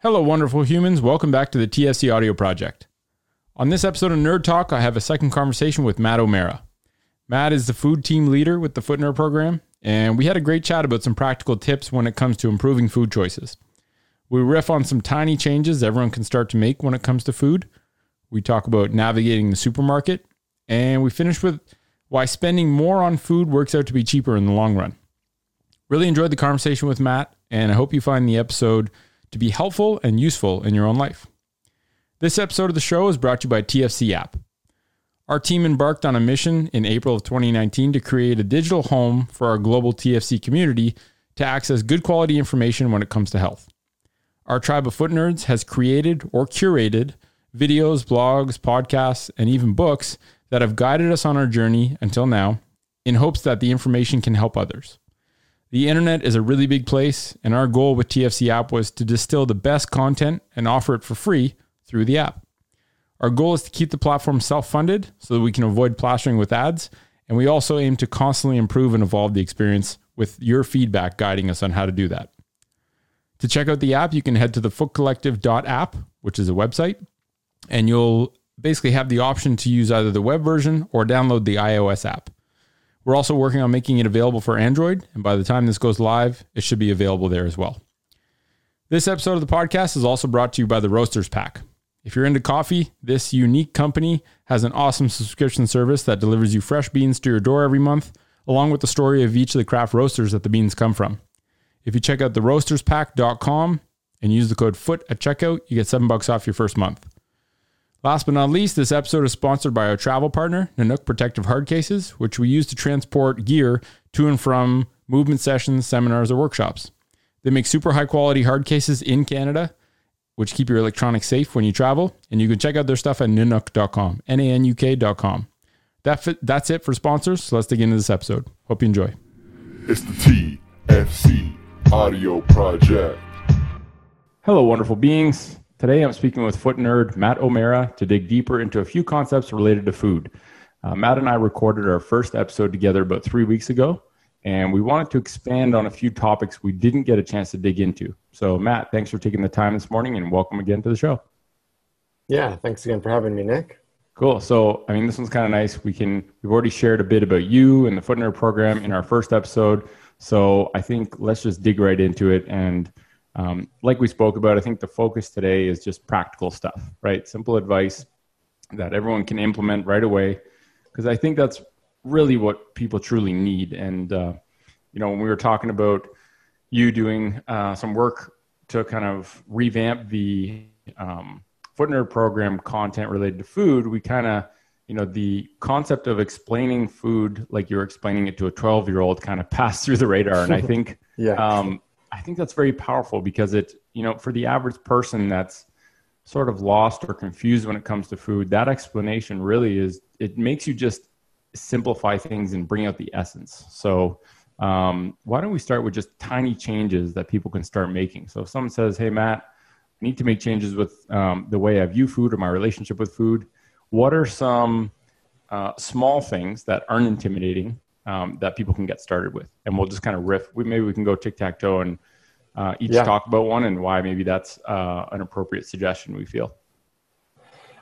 Hello, wonderful humans. Welcome back to the TFC Audio Project. On this episode of Nerd Talk, I have a second conversation with Matt O'Mara. Matt is the food team leader with the Foot Nerd program, and we had a great chat about some practical tips when it comes to improving food choices. We riff on some tiny changes everyone can start to make when it comes to food. We talk about navigating the supermarket, and we finish with why spending more on food works out to be cheaper in the long run. Really enjoyed the conversation with Matt, and I hope you find the episode to be helpful and useful in your own life. This episode of the show is brought to you by TFC App. Our team embarked on a mission in April of 2019 to create a digital home for our global TFC community to access good quality information when it comes to health. Our tribe of foot nerds has created or curated videos, blogs, podcasts, and even books that have guided us on our journey until now in hopes that the information can help others. The internet is a really big place, and our goal with TFC app was to distill the best content and offer it for free through the app. Our goal is to keep the platform self funded so that we can avoid plastering with ads, and we also aim to constantly improve and evolve the experience with your feedback guiding us on how to do that. To check out the app, you can head to the footcollective.app, which is a website, and you'll basically have the option to use either the web version or download the iOS app. We're also working on making it available for Android, and by the time this goes live, it should be available there as well. This episode of the podcast is also brought to you by the Roasters Pack. If you're into coffee, this unique company has an awesome subscription service that delivers you fresh beans to your door every month, along with the story of each of the craft roasters that the beans come from. If you check out theroasterspack.com and use the code FOOT at checkout, you get seven bucks off your first month. Last but not least, this episode is sponsored by our travel partner, Nanuk Protective Hard Cases, which we use to transport gear to and from movement sessions, seminars, or workshops. They make super high quality hard cases in Canada, which keep your electronics safe when you travel. And you can check out their stuff at nanuk.com, N A N U K.com. That fit, that's it for sponsors. So let's dig into this episode. Hope you enjoy. It's the TFC Audio Project. Hello, wonderful beings. Today, I'm speaking with foot nerd Matt O'Mara to dig deeper into a few concepts related to food. Uh, Matt and I recorded our first episode together about three weeks ago, and we wanted to expand on a few topics we didn't get a chance to dig into. So, Matt, thanks for taking the time this morning, and welcome again to the show. Yeah, thanks again for having me, Nick. Cool. So, I mean, this one's kind of nice. We can we've already shared a bit about you and the Foot Nerd program in our first episode. So, I think let's just dig right into it and um, like we spoke about, I think the focus today is just practical stuff, right? Simple advice that everyone can implement right away, because I think that's really what people truly need. And uh, you know, when we were talking about you doing uh, some work to kind of revamp the um, Foot Nerd program content related to food, we kind of you know the concept of explaining food like you're explaining it to a 12 year old kind of passed through the radar and i think yeah. um, I think that's very powerful because it, you know, for the average person that's sort of lost or confused when it comes to food, that explanation really is it makes you just simplify things and bring out the essence. So, um, why don't we start with just tiny changes that people can start making? So, if someone says, "Hey, Matt, I need to make changes with um, the way I view food or my relationship with food," what are some uh, small things that aren't intimidating um, that people can get started with. And we'll just kind of riff. We, maybe we can go tic tac toe and uh, each yeah. talk about one and why maybe that's uh, an appropriate suggestion we feel.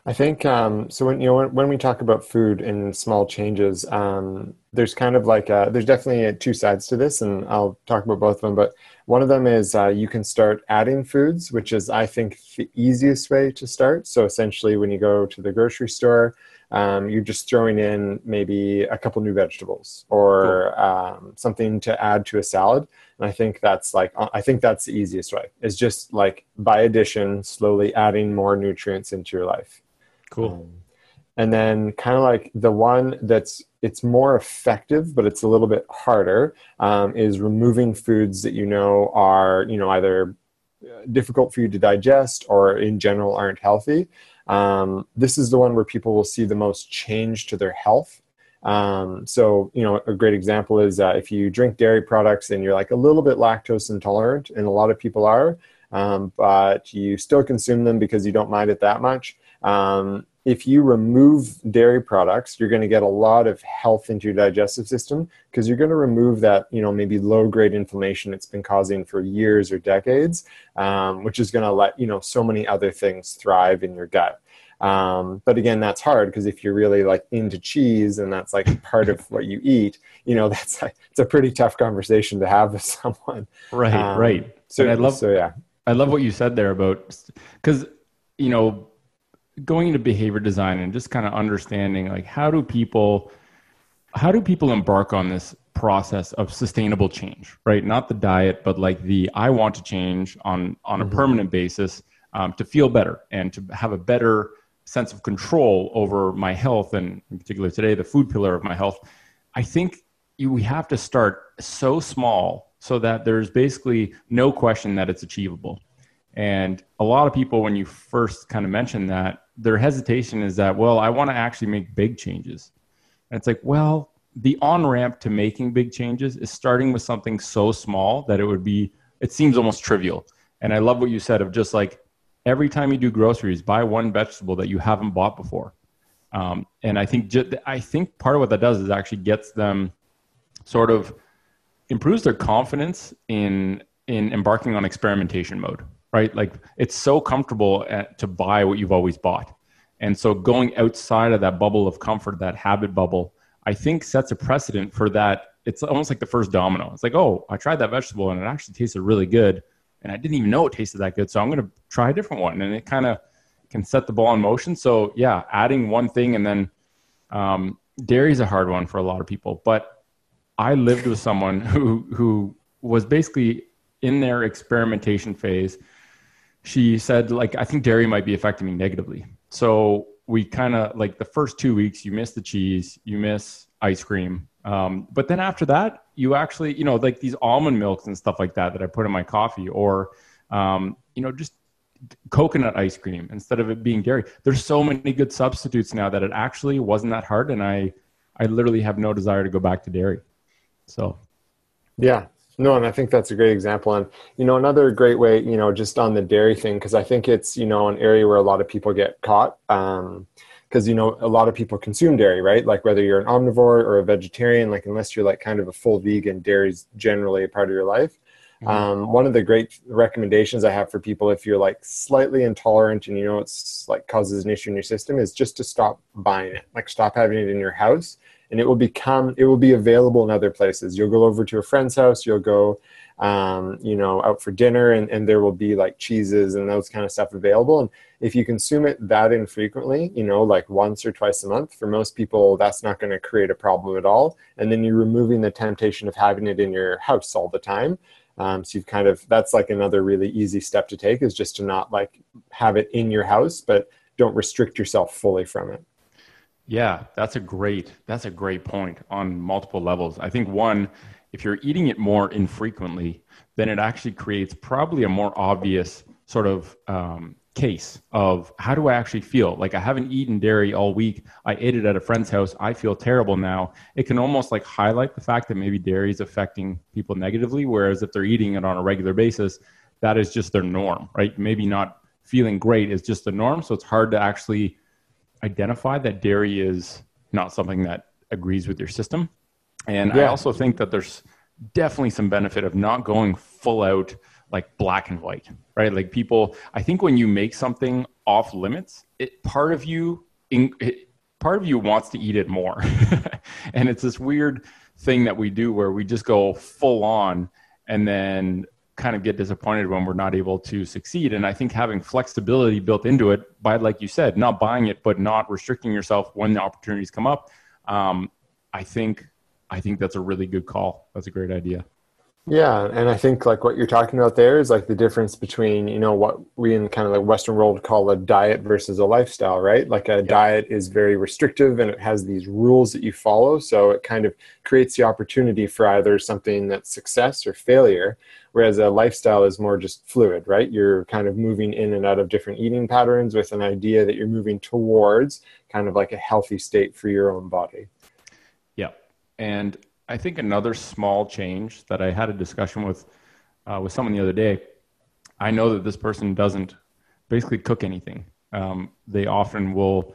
I think um, so. When you know when, when, we talk about food and small changes, um, there's kind of like a, there's definitely two sides to this, and I'll talk about both of them. But one of them is uh, you can start adding foods, which is I think the easiest way to start. So essentially, when you go to the grocery store, um, you're just throwing in maybe a couple new vegetables or cool. um, something to add to a salad. And i think that's like uh, i think that's the easiest way. Is just like by addition slowly adding more nutrients into your life. Cool. Um, and then kind of like the one that's it's more effective but it's a little bit harder um, is removing foods that you know are you know either uh, difficult for you to digest or in general aren't healthy um, this is the one where people will see the most change to their health. Um, so, you know, a great example is uh, if you drink dairy products and you're like a little bit lactose intolerant, and a lot of people are, um, but you still consume them because you don't mind it that much. Um, if you remove dairy products, you're going to get a lot of health into your digestive system because you're going to remove that, you know, maybe low grade inflammation it's been causing for years or decades, um, which is going to let, you know, so many other things thrive in your gut. Um, but again, that's hard because if you're really like into cheese and that's like part of what you eat, you know, that's like, it's a pretty tough conversation to have with someone. Right, um, right. So and I love, so yeah, I love what you said there about because you know going into behavior design and just kind of understanding like how do people how do people embark on this process of sustainable change right? Not the diet but like the i want to change on on a mm-hmm. permanent basis um, to feel better and to have a better sense of control over my health and in particular today the food pillar of my health. I think you, we have to start so small so that there's basically no question that it's achievable and a lot of people when you first kind of mention that their hesitation is that well i want to actually make big changes. And it's like well the on ramp to making big changes is starting with something so small that it would be it seems almost trivial. And i love what you said of just like every time you do groceries, buy one vegetable that you haven't bought before. Um, and I think I think part of what that does is actually gets them sort of improves their confidence in in embarking on experimentation mode, right? Like it's so comfortable at, to buy what you've always bought, and so going outside of that bubble of comfort, that habit bubble, I think sets a precedent for that. It's almost like the first domino. It's like, oh, I tried that vegetable and it actually tasted really good and I didn't even know it tasted that good. So I'm going to try a different one. And it kind of can set the ball in motion. So yeah, adding one thing and then um, dairy is a hard one for a lot of people. But I lived with someone who who was basically in their experimentation phase. She said, like, I think dairy might be affecting me negatively. So we kind of like the first two weeks, you miss the cheese, you miss ice cream, um, but then after that, you actually, you know, like these almond milks and stuff like that that I put in my coffee, or um, you know, just coconut ice cream instead of it being dairy. There's so many good substitutes now that it actually wasn't that hard, and I, I literally have no desire to go back to dairy. So, yeah, no, and I think that's a great example. And, you know, another great way, you know, just on the dairy thing, because I think it's, you know, an area where a lot of people get caught. Um, because you know a lot of people consume dairy right like whether you're an omnivore or a vegetarian like unless you're like kind of a full vegan dairy is generally a part of your life mm-hmm. um, one of the great recommendations i have for people if you're like slightly intolerant and you know it's like causes an issue in your system is just to stop buying it like stop having it in your house and it will become it will be available in other places you'll go over to a friend's house you'll go um, you know, out for dinner, and, and there will be like cheeses and those kind of stuff available. And if you consume it that infrequently, you know, like once or twice a month, for most people, that's not going to create a problem at all. And then you're removing the temptation of having it in your house all the time. Um, so you've kind of that's like another really easy step to take is just to not like have it in your house, but don't restrict yourself fully from it. Yeah, that's a great that's a great point on multiple levels. I think one if you're eating it more infrequently, then it actually creates probably a more obvious sort of um, case of how do I actually feel? Like I haven't eaten dairy all week. I ate it at a friend's house. I feel terrible now. It can almost like highlight the fact that maybe dairy is affecting people negatively. Whereas if they're eating it on a regular basis, that is just their norm, right? Maybe not feeling great is just the norm. So it's hard to actually identify that dairy is not something that agrees with your system. And yeah. I also think that there's definitely some benefit of not going full out like black and white, right? Like people, I think when you make something off limits, it part of you, in, it, part of you wants to eat it more, and it's this weird thing that we do where we just go full on, and then kind of get disappointed when we're not able to succeed. And I think having flexibility built into it by, like you said, not buying it but not restricting yourself when the opportunities come up, um, I think I think that's a really good call. That's a great idea. Yeah, and I think like what you're talking about there is like the difference between you know what we in kind of the Western world call a diet versus a lifestyle, right? Like a yeah. diet is very restrictive and it has these rules that you follow, so it kind of creates the opportunity for either something that's success or failure. Whereas a lifestyle is more just fluid, right? You're kind of moving in and out of different eating patterns with an idea that you're moving towards kind of like a healthy state for your own body. Yeah, and I think another small change that I had a discussion with uh, with someone the other day. I know that this person doesn't basically cook anything. Um, they often will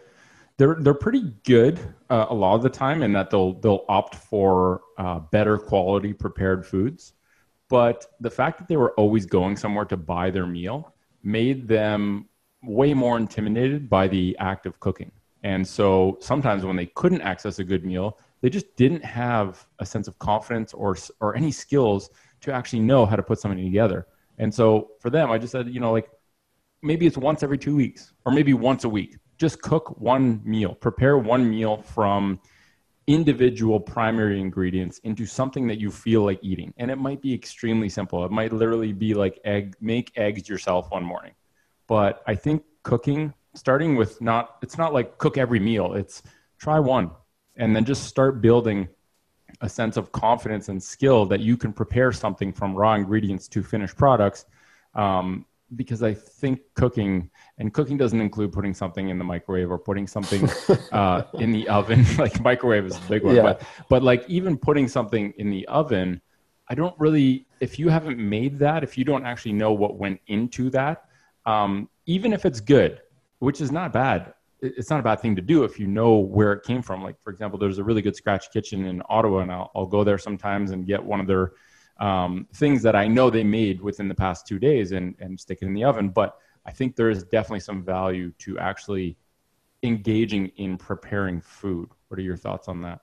they're they're pretty good uh, a lot of the time in that they'll they'll opt for uh, better quality prepared foods. But the fact that they were always going somewhere to buy their meal made them way more intimidated by the act of cooking. And so sometimes when they couldn't access a good meal, they just didn't have a sense of confidence or or any skills to actually know how to put something together. And so for them, I just said, you know, like maybe it's once every two weeks or maybe once a week. Just cook one meal, prepare one meal from individual primary ingredients into something that you feel like eating. And it might be extremely simple. It might literally be like egg, make eggs yourself one morning. But I think cooking, starting with not, it's not like cook every meal, it's try one and then just start building a sense of confidence and skill that you can prepare something from raw ingredients to finished products. Um, because I think cooking and cooking doesn't include putting something in the microwave or putting something uh, in the oven. like microwave is a big one, yeah. but but like even putting something in the oven, I don't really. If you haven't made that, if you don't actually know what went into that, um, even if it's good, which is not bad, it's not a bad thing to do if you know where it came from. Like for example, there's a really good scratch kitchen in Ottawa, and I'll, I'll go there sometimes and get one of their um, things that I know they made within the past two days and and stick it in the oven. But I think there is definitely some value to actually engaging in preparing food. What are your thoughts on that?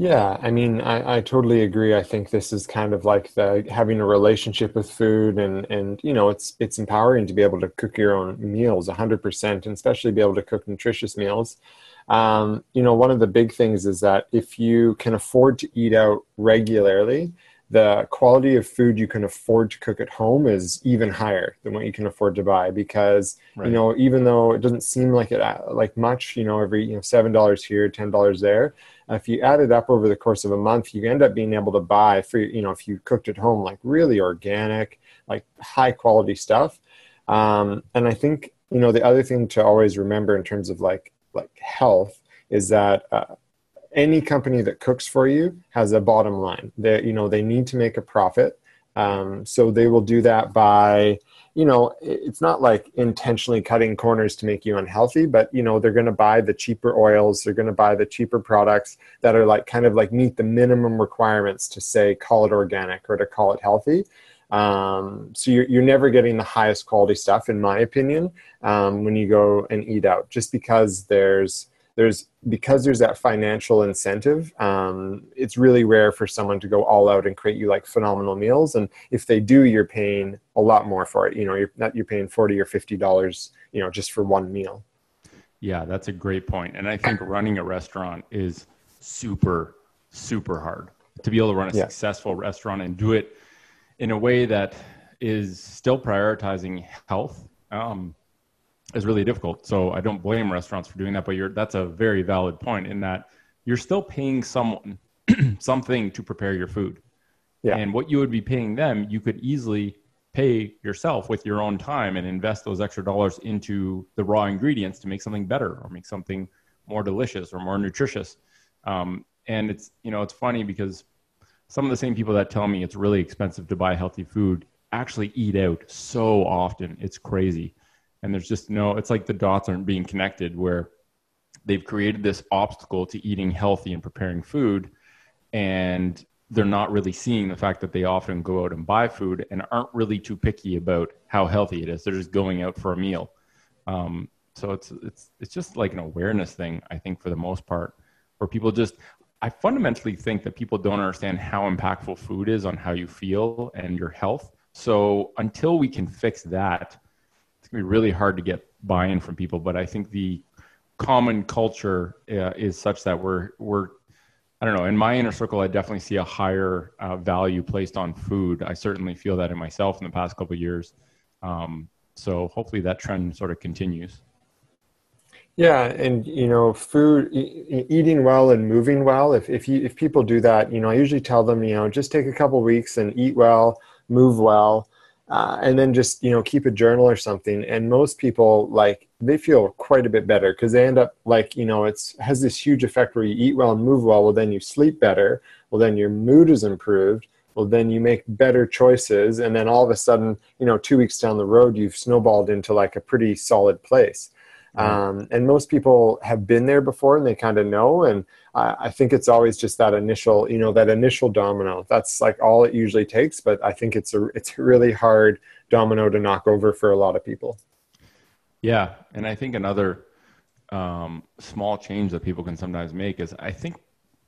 Yeah, I mean, I, I totally agree. I think this is kind of like the having a relationship with food, and and you know, it's it's empowering to be able to cook your own meals, hundred percent, and especially be able to cook nutritious meals. Um, you know, one of the big things is that if you can afford to eat out regularly, the quality of food you can afford to cook at home is even higher than what you can afford to buy because right. you know even though it doesn't seem like it uh, like much you know every you know seven dollars here ten dollars there if you add it up over the course of a month you end up being able to buy for you know if you cooked at home like really organic like high quality stuff um, and i think you know the other thing to always remember in terms of like like health is that uh, any company that cooks for you has a bottom line. They, you know, they need to make a profit. Um, so they will do that by, you know, it's not like intentionally cutting corners to make you unhealthy, but you know, they're going to buy the cheaper oils, they're going to buy the cheaper products that are like kind of like meet the minimum requirements to say call it organic or to call it healthy. Um, so you're, you're never getting the highest quality stuff, in my opinion, um, when you go and eat out, just because there's there's because there's that financial incentive um, it's really rare for someone to go all out and create you like phenomenal meals. And if they do you're paying a lot more for it. You know you're not you're paying 40 or 50 dollars you know just for one meal. Yeah that's a great point. And i think running a restaurant is super super hard. To be able to run a yeah. successful restaurant and do it in a way that is still prioritizing health um, is really difficult. So I don't blame restaurants for doing that, but you're that's a very valid point in that you're still paying someone something to prepare your food. Yeah. And what you would be paying them, you could easily pay yourself with your own time and invest those extra dollars into the raw ingredients to make something better or make something more delicious or more nutritious. Um, and it's you know it's funny because some of the same people that tell me it's really expensive to buy healthy food actually eat out so often. It's crazy and there's just no it's like the dots aren't being connected where they've created this obstacle to eating healthy and preparing food. And they're not really seeing the fact that they often go out and buy food and aren't really too picky about how healthy it is. They're just going out for a meal. Um, so it's it's it's just like an awareness thing i think for the most part where people just i fundamentally think that people don't understand how impactful food is on how you feel and your health. So until we can fix that it's to be really hard to get buy-in from people. But I think the common culture uh, is such that we're we're I don't know. In my inner circle, I definitely see a higher uh, value placed on food. I certainly feel that in myself in the past couple years. Um, so hopefully that trend sort of continues. Yeah, and you know, food, e- eating well and moving well. If if you if people do that, you know, I usually tell them, you know, just take a couple weeks and eat well, move well, uh, and then just you know keep a journal or something. And most people like they feel quite a bit better because they end up like you know it's has this huge effect where you eat well and move well. Well then you sleep better. Well then your mood is improved. Well then you make better choices. And then all of a sudden you know two weeks down the road you've snowballed into like a pretty solid place Um, and most people have been there before and they kind of know. And I, I think it's always just that initial, you know, that initial domino. That's like all it usually takes. But I think it's a it's a really hard domino to knock over for a lot of people. Yeah, and I think another um, small change that people can sometimes make is I think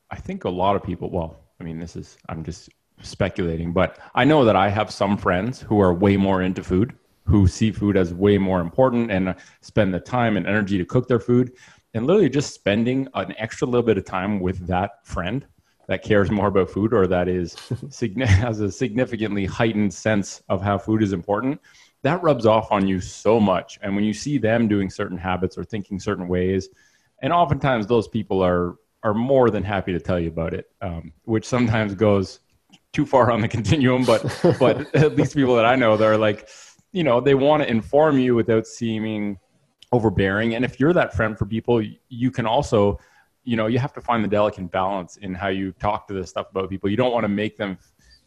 I think a lot of people. Well, I mean, this is I'm just speculating, but I know that I have some friends who are way more into food who see food as way more important and spend the time and energy to cook their food. And literally just spending an extra little bit of time with that friend that cares more about food or that is has a significantly heightened sense of how food is important that rubs off on you so much. And when you see them doing certain habits or thinking certain ways and oftentimes those people are are more than happy to tell you about it um, which sometimes goes too far on the continuum but but at least people that i know they're like you know they want to inform you without seeming overbearing. And if you're that friend for people you can also you know you have to find the delicate balance in how you talk to this stuff about people. You don't want to make them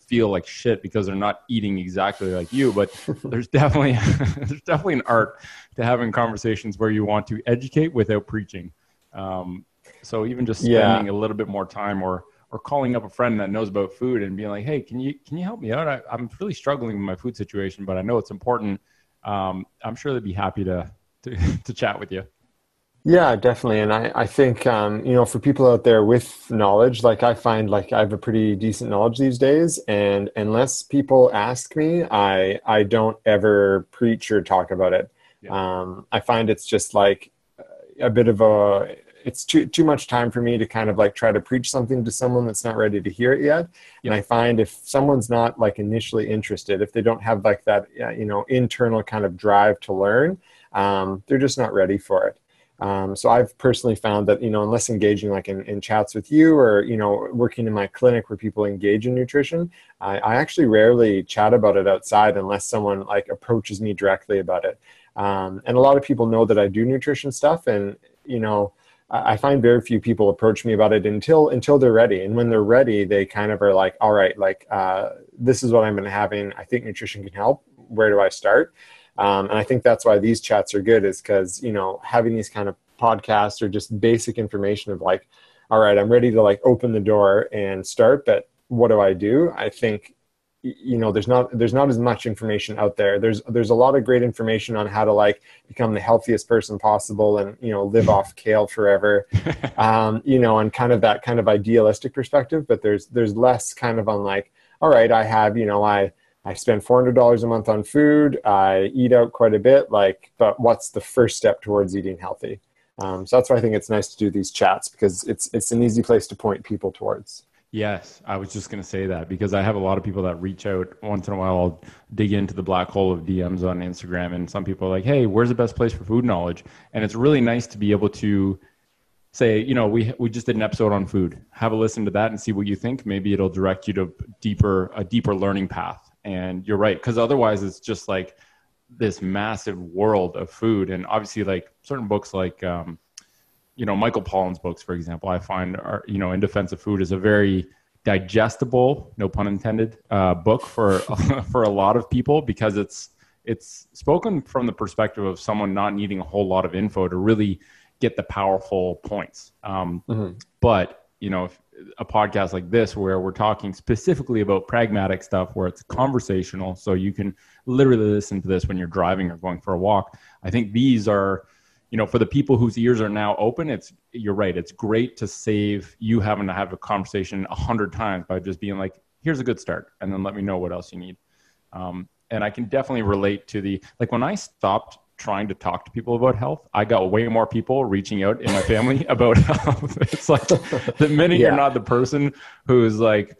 feel like shit because they're not eating exactly like you but there's definitely there's definitely an art to having conversations where you want to educate without preaching. Um, so even just spending yeah. a little bit more time or or calling up a friend that knows about food and being like, "Hey, can you can you help me out? I, am really struggling with my food situation, but I know it's important. Um, I'm sure they'd be happy to, to to chat with you." Yeah, definitely. And I, I think, um, you know, for people out there with knowledge, like I find like I have a pretty decent knowledge these days. And unless people ask me, I, I don't ever preach or talk about it. Yeah. Um, I find it's just like a bit of a, it's too too much time for me to kind of like try to preach something to someone that's not ready to hear it yet. And I find if someone's not like initially interested, if they don't have like that you know internal kind of drive to learn, um, they're just not ready for it. Um, so I've personally found that you know unless engaging like in, in, chats with you or you know working in my clinic where people engage in nutrition, I, I actually rarely chat about it outside unless someone like approaches me directly about it. Um, and a lot of people know that I do nutrition stuff, and you know I find very few people approach me about it until until they're ready. And when they're ready, they kind of are like, "All right, like uh, this is what I've been having. I think nutrition can help. Where do I start?" Um, and I think that's why these chats are good, is because you know having these kind of podcasts or just basic information of like, "All right, I'm ready to like open the door and start," but what do I do? I think you know there's not there's not as much information out there. There's there's a lot of great information on how to like become the healthiest person possible and you know live off kale forever. Um, you know and kind of that kind of idealistic perspective but there's there's less kind of on like all right i have you know i i spend $400 a month on food. I eat out quite a bit like but what's the first step towards eating healthy? Um, so that's why i think it's nice to do these chats because it's it's an easy place to point people towards Yes, I was just going to say that because I have a lot of people that reach out once in a while. I'll dig into the black hole of DMs on Instagram, and some people are like, "Hey, where's the best place for food knowledge?" And it's really nice to be able to say, you know, we we just did an episode on food. Have a listen to that and see what you think. Maybe it'll direct you to deeper a deeper learning path. And you're right, because otherwise it's just like this massive world of food, and obviously like certain books like. Um, you know Michael Pollan's books, for example, I find are you know in defense of food is a very digestible, no pun intended, uh, book for for a lot of people because it's it's spoken from the perspective of someone not needing a whole lot of info to really get the powerful points. Um, mm-hmm. But you know, a podcast like this where we're talking specifically about pragmatic stuff, where it's conversational, so you can literally listen to this when you're driving or going for a walk. I think these are you know, for the people whose ears are now open, it's you're right. It's great to save you having to have a conversation a hundred times by just being like, "Here's a good start," and then let me know what else you need. Um, and I can definitely relate to the like when I stopped trying to talk to people about health, I got way more people reaching out in my family about health. It's like the minute yeah. you're not the person who's like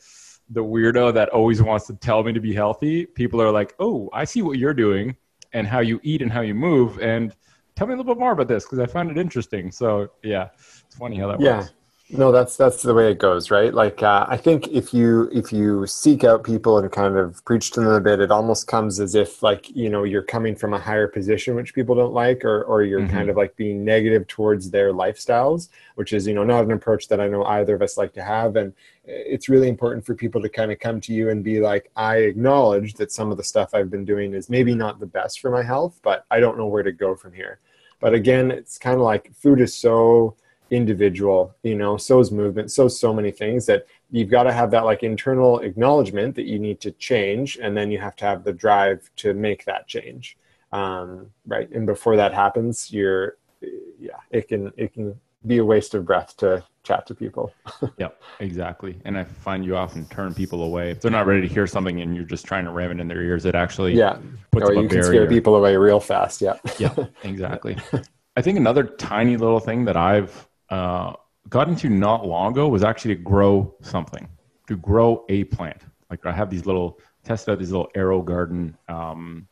the weirdo that always wants to tell me to be healthy, people are like, "Oh, I see what you're doing and how you eat and how you move," and tell me a little bit more about this because I find it interesting. So yeah, it's funny how that yeah. works. No, that's that's the way it goes, right? Like uh, I think if you if you seek out people and kind of preach to them a bit, it almost comes as if like you know you're coming from a higher position, which people don't like, or or you're mm-hmm. kind of like being negative towards their lifestyles, which is you know not an approach that I know either of us like to have. And it's really important for people to kind of come to you and be like, I acknowledge that some of the stuff I've been doing is maybe not the best for my health, but I don't know where to go from here But again, it's kind of like food is so individual, you know, so is movement, so so many things that you've got to have that like internal acknowledgement that you need to change, and then you have to have the drive to make that change, um, right? And before that happens, you're, yeah, it can it can be a waste of breath to chat to people. yep, exactly. And I find you often turn people away if they're not ready to hear something, and you're just trying to ram it in their ears. It actually yeah, puts or you can scare people away real fast. Yeah, yeah, exactly. I think another tiny little thing that I've uh, got into not long ago was actually to grow something, to grow a plant. Like I have these little tested out these little AeroGarden um,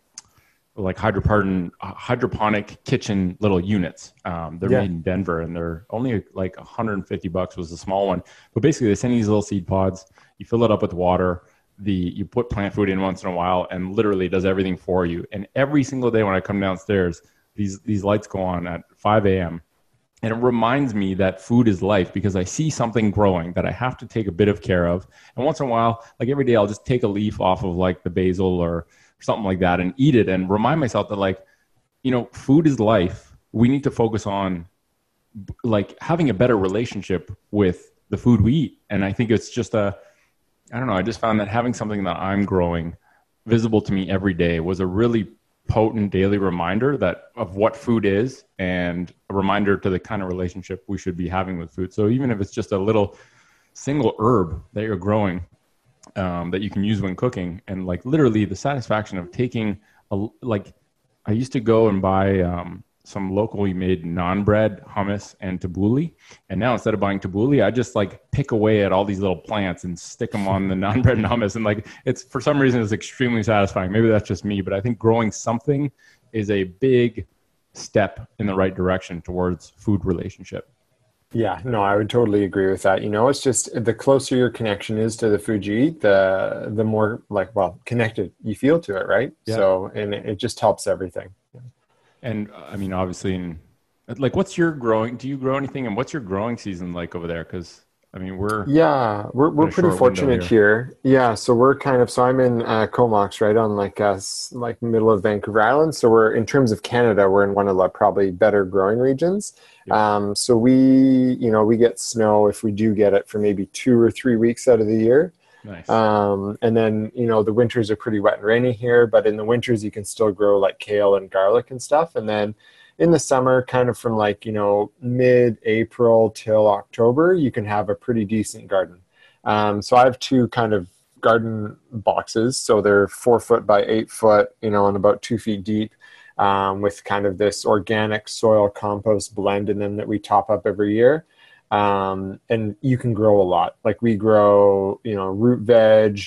like hydroponic hydroponic kitchen little units. Um, they're yeah. made in Denver and they're only like 150 bucks was the small one. But basically, they send you these little seed pods. You fill it up with water. The you put plant food in once in a while, and literally does everything for you. And every single day when I come downstairs, these these lights go on at 5 a.m. And it reminds me that food is life because I see something growing that I have to take a bit of care of. And once in a while, like every day, I'll just take a leaf off of like the basil or something like that and eat it and remind myself that like you know food is life we need to focus on like having a better relationship with the food we eat and i think it's just a i don't know i just found that having something that i'm growing visible to me every day was a really potent daily reminder that of what food is and a reminder to the kind of relationship we should be having with food so even if it's just a little single herb that you're growing um, that you can use when cooking, and like literally the satisfaction of taking a like. I used to go and buy um, some locally made naan bread hummus and tabbouleh, and now instead of buying tabbouleh, I just like pick away at all these little plants and stick them on the naan bread and hummus, and like it's for some reason it's extremely satisfying. Maybe that's just me, but I think growing something is a big step in the right direction towards food relationship. Yeah, no, I would totally agree with that. You know, it's just the closer your connection is to the food you eat, the the more like well connected you feel to it, right? Yeah. So, and it just helps everything. And I mean, obviously, in, like, what's your growing? Do you grow anything? And what's your growing season like over there? Because I mean, we're yeah, we're we're pretty fortunate here. here. Yeah, so we're kind of so I'm in uh, Comox, right on like us, like middle of Vancouver Island. So we're in terms of Canada, we're in one of the probably better growing regions. Yeah. Um, so we, you know, we get snow if we do get it for maybe two or three weeks out of the year. Nice. Um, and then you know the winters are pretty wet and rainy here, but in the winters you can still grow like kale and garlic and stuff. And then in the summer, kind of from like, you know, mid April till October, you can have a pretty decent garden. Um, so I have two kind of garden boxes. So they're four foot by eight foot, you know, and about two feet deep. Um, with kind of this organic soil compost blend in them that we top up every year. Um, and you can grow a lot. Like we grow, you know, root veg,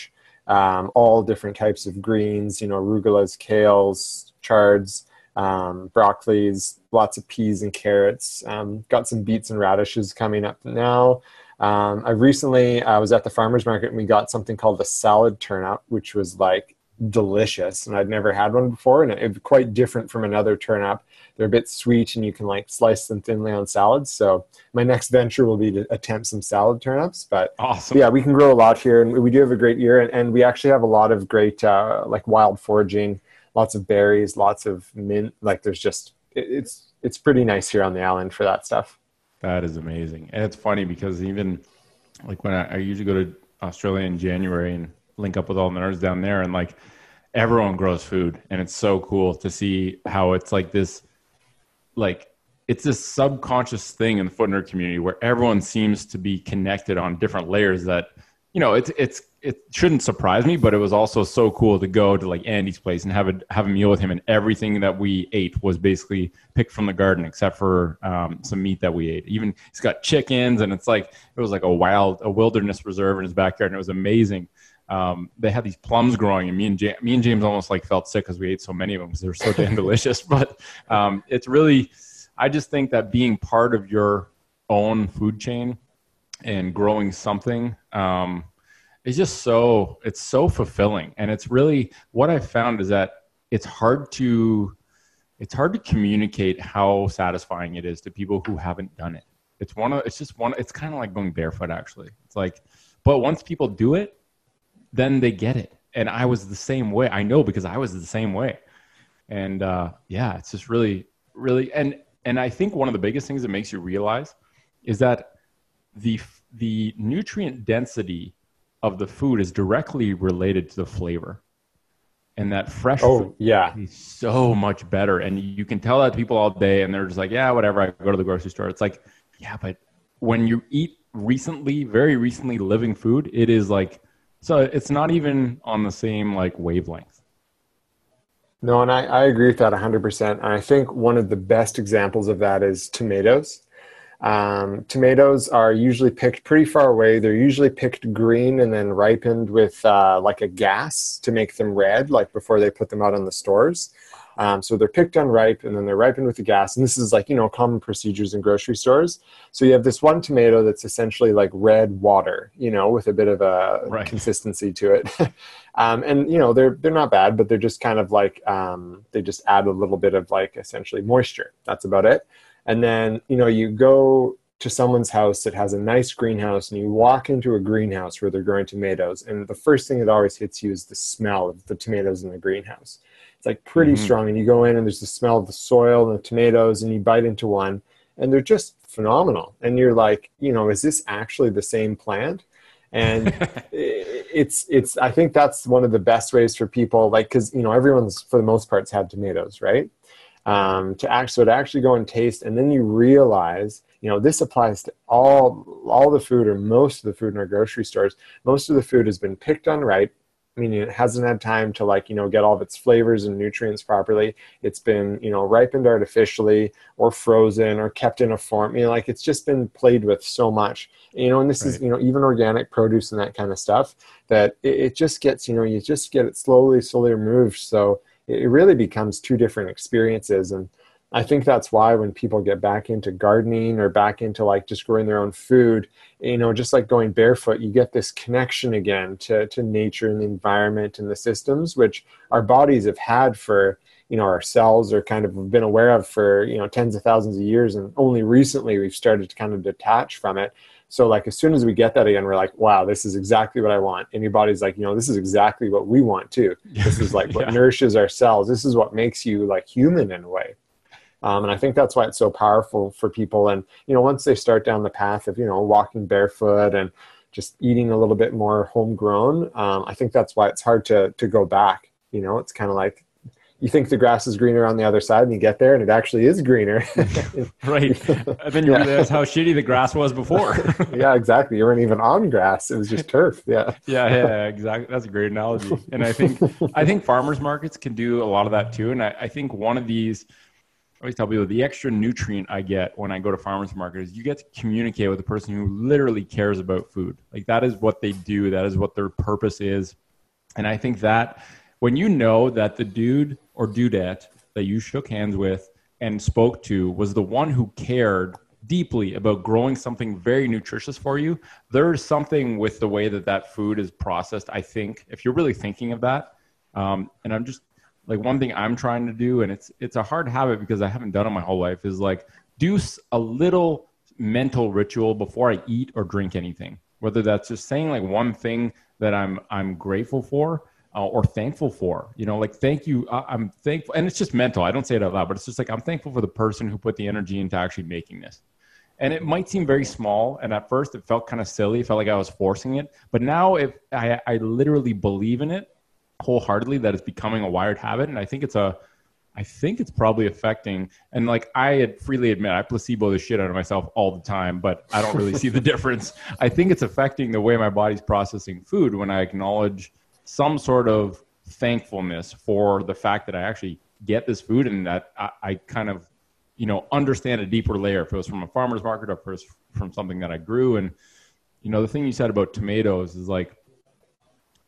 um, all different types of greens, you know, arugulas, kales, chards um, broccolis, lots of peas and carrots. Um, got some beets and radishes coming up now. Um, I recently I was at the farmers market and we got something called a salad turnip, which was like delicious, and I'd never had one before, and it, was quite different from another turnip. They're a bit sweet, and you can like slice them thinly on salads. So my next venture will be to attempt some salad turnips. But awesome, yeah, we can grow a lot here, and we do have a great year, and, and we actually have a lot of great uh, like wild foraging lots of berries, lots of mint. Like there's just it, it's it's pretty nice here on the island for that stuff. That is amazing, and it's funny because even like when I, I usually go to Australia in January and link up with all the nerds down there, and like everyone grows food, and it's so cool to see how it's like this, like it's this subconscious thing in the foot nerd community where everyone seems to be connected on different layers that you know it's it's it shouldn't surprise me, but it was also so cool to go to like Andy's place and have a have a meal with him, and everything that we ate was basically picked from the garden, except for um, some meat that we ate. Even he's got chickens, and it's like it was like a wild a wilderness reserve in his backyard, and it was amazing. Um, they had these plums growing, and me and James, me and James almost like felt sick because we ate so many of them because they were so damn delicious. But um, it's really, I just think that being part of your own food chain and growing something. Um, it's just so it's so fulfilling and it's really what i found is that it's hard to it's hard to communicate how satisfying it is to people who haven't done it it's one of it's just one it's kind of like going barefoot actually it's like but once people do it then they get it. And i was the same way. I know because i was the same way. And uh, yeah it's just really really and and I think one of the biggest things that makes you realize is that the the nutrient density of the food is directly related to the flavor. And that fresh oh yeah. is so much better. And you can tell that to people all day and they're just like yeah whatever. I go to the grocery store. It's like yeah but when you eat recently very recently living food it is like so it's not even on the same like wavelength no and i, I agree with that 100% and i think one of the best examples of that is tomatoes um, tomatoes are usually picked pretty far away. They're usually picked green and then ripened with uh, like a gas to make them red, like before they put them out on the stores. Um, so they're picked unripe and then they're ripened with the gas. And this is like, you know, common procedures in grocery stores. So you have this one tomato that's essentially like red water, you know, with a bit of a right. consistency to it. um, and, you know, they're, they're not bad, but they're just kind of like, um, they just add a little bit of like essentially moisture. That's about it and then you know you go to someone's house that has a nice greenhouse and you walk into a greenhouse where they're growing tomatoes and the first thing that always hits you is the smell of the tomatoes in the greenhouse it's like pretty mm-hmm. strong and you go in and there's the smell of the soil and the tomatoes and you bite into one and they're just phenomenal and you're like you know is this actually the same plant and it's it's i think that's one of the best ways for people like because you know everyone's for the most part's had tomatoes right um, to act, so to actually go and taste, and then you realize, you know, this applies to all all the food or most of the food in our grocery stores. Most of the food has been picked unripe, meaning it hasn't had time to like you know get all of its flavors and nutrients properly. It's been you know ripened artificially or frozen or kept in a form. You know, like it's just been played with so much. You know, and this right. is you know even organic produce and that kind of stuff that it, it just gets you know you just get it slowly slowly removed. So it really becomes two different experiences and i think that's why when people get back into gardening or back into like just growing their own food you know just like going barefoot you get this connection again to, to nature and the environment and the systems which our bodies have had for you know our cells are kind of been aware of for you know tens of thousands of years and only recently we've started to kind of detach from it so like as soon as we get that again, we're like, wow, this is exactly what I want. And your body's like, you know, this is exactly what we want too. This is like what yeah. nourishes our cells. This is what makes you like human in a way. Um, and I think that's why it's so powerful for people. And you know, once they start down the path of you know walking barefoot and just eating a little bit more homegrown, um, I think that's why it's hard to to go back. You know, it's kind of like you think the grass is greener on the other side and you get there and it actually is greener. right. And then you yeah. realize how shitty the grass was before. yeah, exactly. You weren't even on grass. It was just turf. Yeah. Yeah, yeah, exactly. That's a great analogy. And I think I think farmers markets can do a lot of that too. And I, I think one of these always tell people the extra nutrient I get when I go to farmers market is you get to communicate with a person who literally cares about food. Like that is what they do. That is what their purpose is. And I think that when you know that the dude or dudette that you shook hands with and spoke to was the one who cared deeply about growing something very nutritious for you, there's something with the way that that food is processed. I think if you're really thinking of that, um, and I'm just like one thing I'm trying to do, and it's it's a hard habit because I haven't done it my whole life, is like do a little mental ritual before I eat or drink anything. Whether that's just saying like one thing that I'm I'm grateful for, uh, or thankful for. You know, like thank you. I, I'm thankful, and it's just mental. I don't say it out loud, but it's just like I'm thankful for the person who put the energy into actually making this. And it might seem very small, and at first it felt kind of silly. It felt like I was forcing it, but now if I, I literally believe in it wholeheartedly, that it's becoming a wired habit, and I think it's a I think it's probably affecting, and like I freely admit, I placebo the shit out of myself all the time, but I don't really see the difference. I think it's affecting the way my body's processing food when I acknowledge some sort of thankfulness for the fact that I actually get this food and that I, I kind of, you know, understand a deeper layer. If it was from a farmer's market or if from something that I grew. And, you know, the thing you said about tomatoes is like,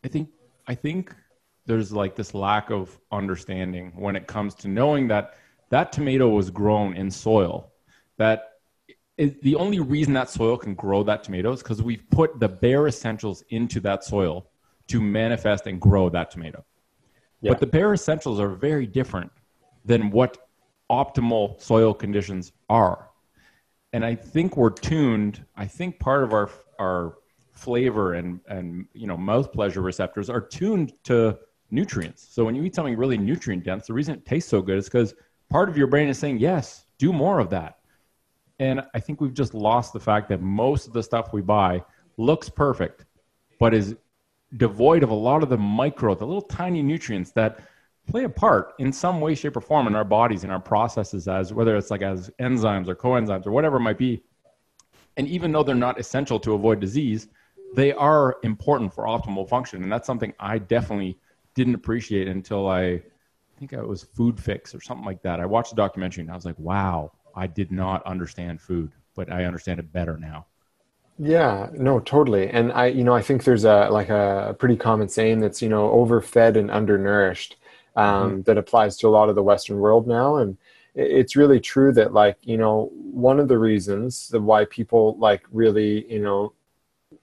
I think, I think there's like this lack of understanding when it comes to knowing that that tomato was grown in soil that is the only reason that soil can grow that tomato is because we've put the bare essentials into that soil to manifest and grow that tomato. Yeah. But the bare essentials are very different than what optimal soil conditions are. And I think we're tuned, I think part of our our flavor and and you know mouth pleasure receptors are tuned to nutrients. So when you eat something really nutrient dense, the reason it tastes so good is because part of your brain is saying, Yes, do more of that. And I think we've just lost the fact that most of the stuff we buy looks perfect, but is devoid of a lot of the micro, the little tiny nutrients that play a part in some way, shape, or form in our bodies, in our processes, as whether it's like as enzymes or coenzymes or whatever it might be. And even though they're not essential to avoid disease, they are important for optimal function. And that's something I definitely didn't appreciate until I, I think it was Food Fix or something like that. I watched the documentary and I was like, wow, I did not understand food, but I understand it better now. Yeah, no, totally. And I, you know, I think there's a like a pretty common saying that's you know overfed and undernourished um, mm-hmm. that applies to a lot of the Western world now, and it's really true that like you know one of the reasons that why people like really you know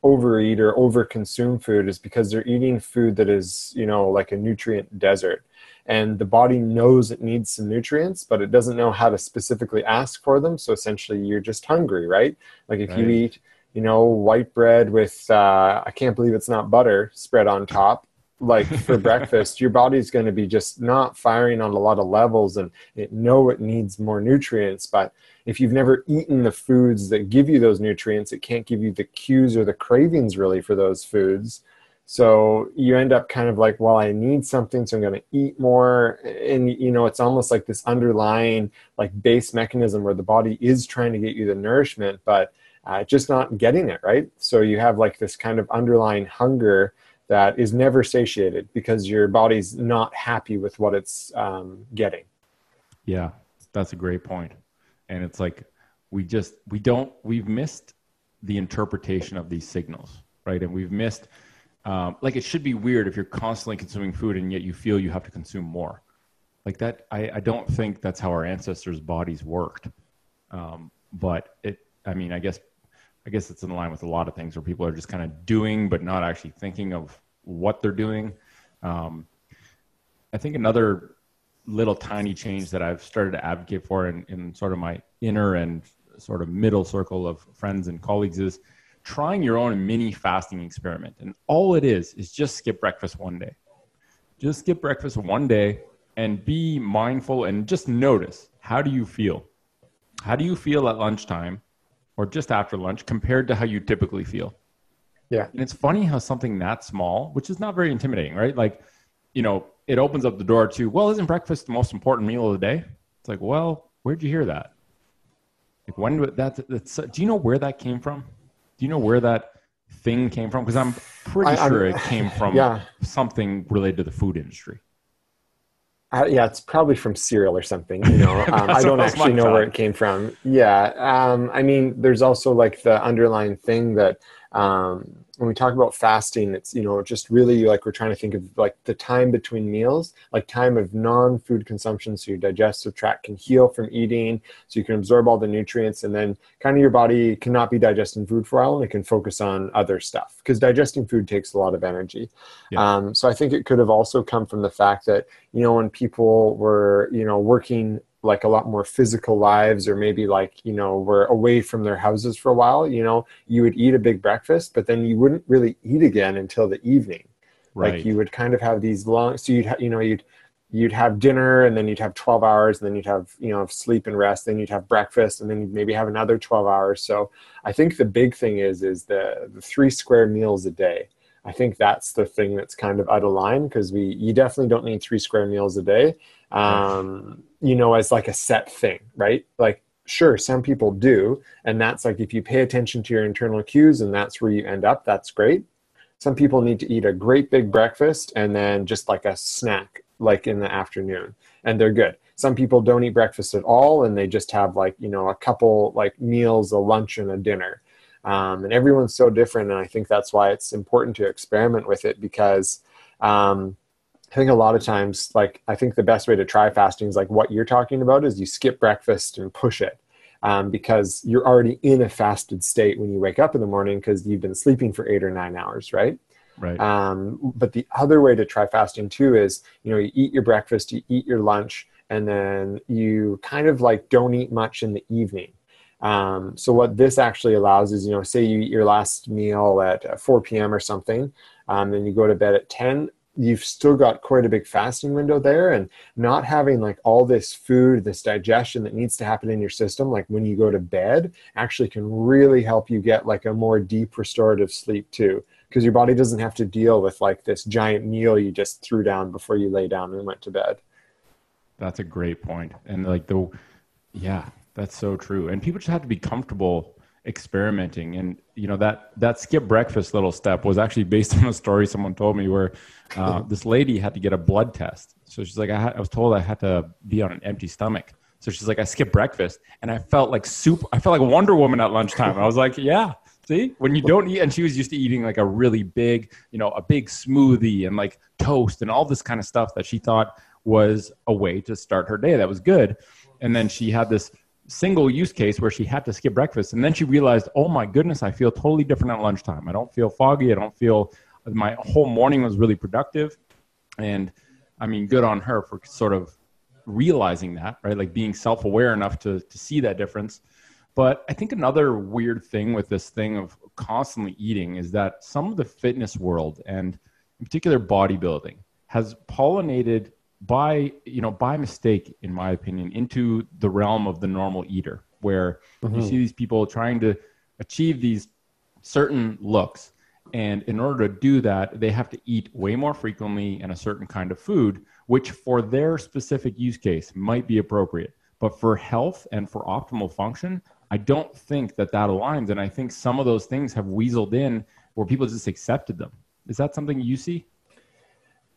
overeat or overconsume food is because they're eating food that is you know like a nutrient desert. And the body knows it needs some nutrients but it doesn't know how to specifically ask for them. So essentially you're just hungry right? Like if right. you eat you know white bread with uh, i can't believe it's not butter spread on top like for breakfast your body's going to be just not firing on a lot of levels and it know it needs more nutrients but if you've never eaten the foods that give you those nutrients it can't give you the cues or the cravings really for those foods. So you end up kind of like well i need something so i'm going to eat more. And you know it's almost like this underlying like base mechanism where the body is trying to get you the nourishment but uh, just not getting it right? So you have like this kind of underlying hunger that is never satiated because your body's not happy with what it's um, getting. Yeah, that's a great point. And it's like we just we don't we've missed the interpretation of these signals, right? And we've missed um, like it should be weird if you're constantly consuming food and yet you feel you have to consume more. Like that, I, I don't think that's how our ancestors' bodies worked. Um, but it, I mean, I guess I guess it's in line with a lot of things where people are just kind of doing, but not actually thinking of what they're doing. Um, I think another little tiny change that I've started to advocate for in, in sort of my inner and sort of middle circle of friends and colleagues is trying your own mini fasting experiment. And all it is is just skip breakfast one day. Just skip breakfast one day and be mindful and just notice how do you feel? How do you feel at lunchtime? Or just after lunch compared to how you typically feel. Yeah. And it's funny how something that small, which is not very intimidating, right? Like, you know, it opens up the door to, well, isn't breakfast the most important meal of the day? It's like, well, where'd you hear that? Like, when that, that's, do you know where that came from? Do you know where that thing came from? Because I'm pretty I, sure I'm, it came from yeah. something related to the food industry. Uh, yeah, it's probably from cereal or something. You know, um, I don't actually know where it came from. Yeah, um, I mean, there's also like the underlying thing that um, when we talk about fasting, it's you know just really like we're trying to think of like the time between meals, like time of non-food consumption, so your digestive tract can heal from eating, so you can absorb all the nutrients, and then kind of your body cannot be digesting food for a while, and it can focus on other stuff because digesting food takes a lot of energy. Yeah. Um, so I think it could have also come from the fact that you know when people were you know working like a lot more physical lives or maybe like you know were away from their houses for a while you know you would eat a big breakfast but then you wouldn't really eat again until the evening. Right. like you would kind of have these long so you'd ha- you know you'd you'd have dinner and then you'd have 12 hours and then you'd have you know sleep and rest then you'd have breakfast and then you'd maybe have another 12 hours. So i think the big thing is is the, the three square meals a day. I think that's the thing that's kind of out of line because we you definitely don't need three square meals a day um, you know, as like a set thing, right? Like, sure, some people do. And that's like if you pay attention to your internal cues and that's where you end up, that's great. Some people need to eat a great big breakfast and then just like a snack, like in the afternoon, and they're good. Some people don't eat breakfast at all and they just have like, you know, a couple like meals, a lunch and a dinner. Um, and everyone's so different. And I think that's why it's important to experiment with it because, um, I think a lot of times, like I think the best way to try fasting is like what you're talking about is you skip breakfast and push it. Um, because you're already in a fasted state when you wake up in the morning because you've been sleeping for eight or nine hours, right? Right. Um, but the other way to try fasting too is, you know, you eat your breakfast, you eat your lunch, and then you kind of like don't eat much in the evening. Um, so what this actually allows is, you know, say you eat your last meal at 4 p.m. or something, um, and you go to bed at 10 you've still got quite a big fasting window there and not having like all this food this digestion that needs to happen in your system like when you go to bed actually can really help you get like a more deep restorative sleep too because your body doesn't have to deal with like this giant meal you just threw down before you lay down and went to bed. That's a great point and like the yeah that's so true and people just have to be comfortable experimenting. And you know that that skip breakfast little step was actually based on a story someone told me where uh, this lady had to get a blood test. So she's like I, had, I was told i had to be on an empty stomach. So she's like i skipped breakfast and i felt like soup i felt like wonder woman at lunchtime. I was like yeah see when you don't eat and she was used to eating like a really big you know a big smoothie and like toast and all this kind of stuff that she thought was a way to start her day that was good. And then she had this single use case where she had to skip breakfast. And then she realized oh my goodness i feel totally different at lunchtime. I don't feel foggy. I don't feel my whole morning was really productive. And i mean good on her for sort of realizing that right? Like being self-aware enough to to see that difference. But i think another weird thing with this thing of constantly eating is that some of the fitness world and in particular bodybuilding has pollinated by you know by mistake in my opinion into the realm of the normal eater where mm-hmm. you see these people trying to achieve these certain looks. And in order to do that they have to eat way more frequently and a certain kind of food which for their specific use case might be appropriate. But for health and for optimal function i don't think that that aligns. And i think some of those things have weaseled in where people just accepted them. Is that something you see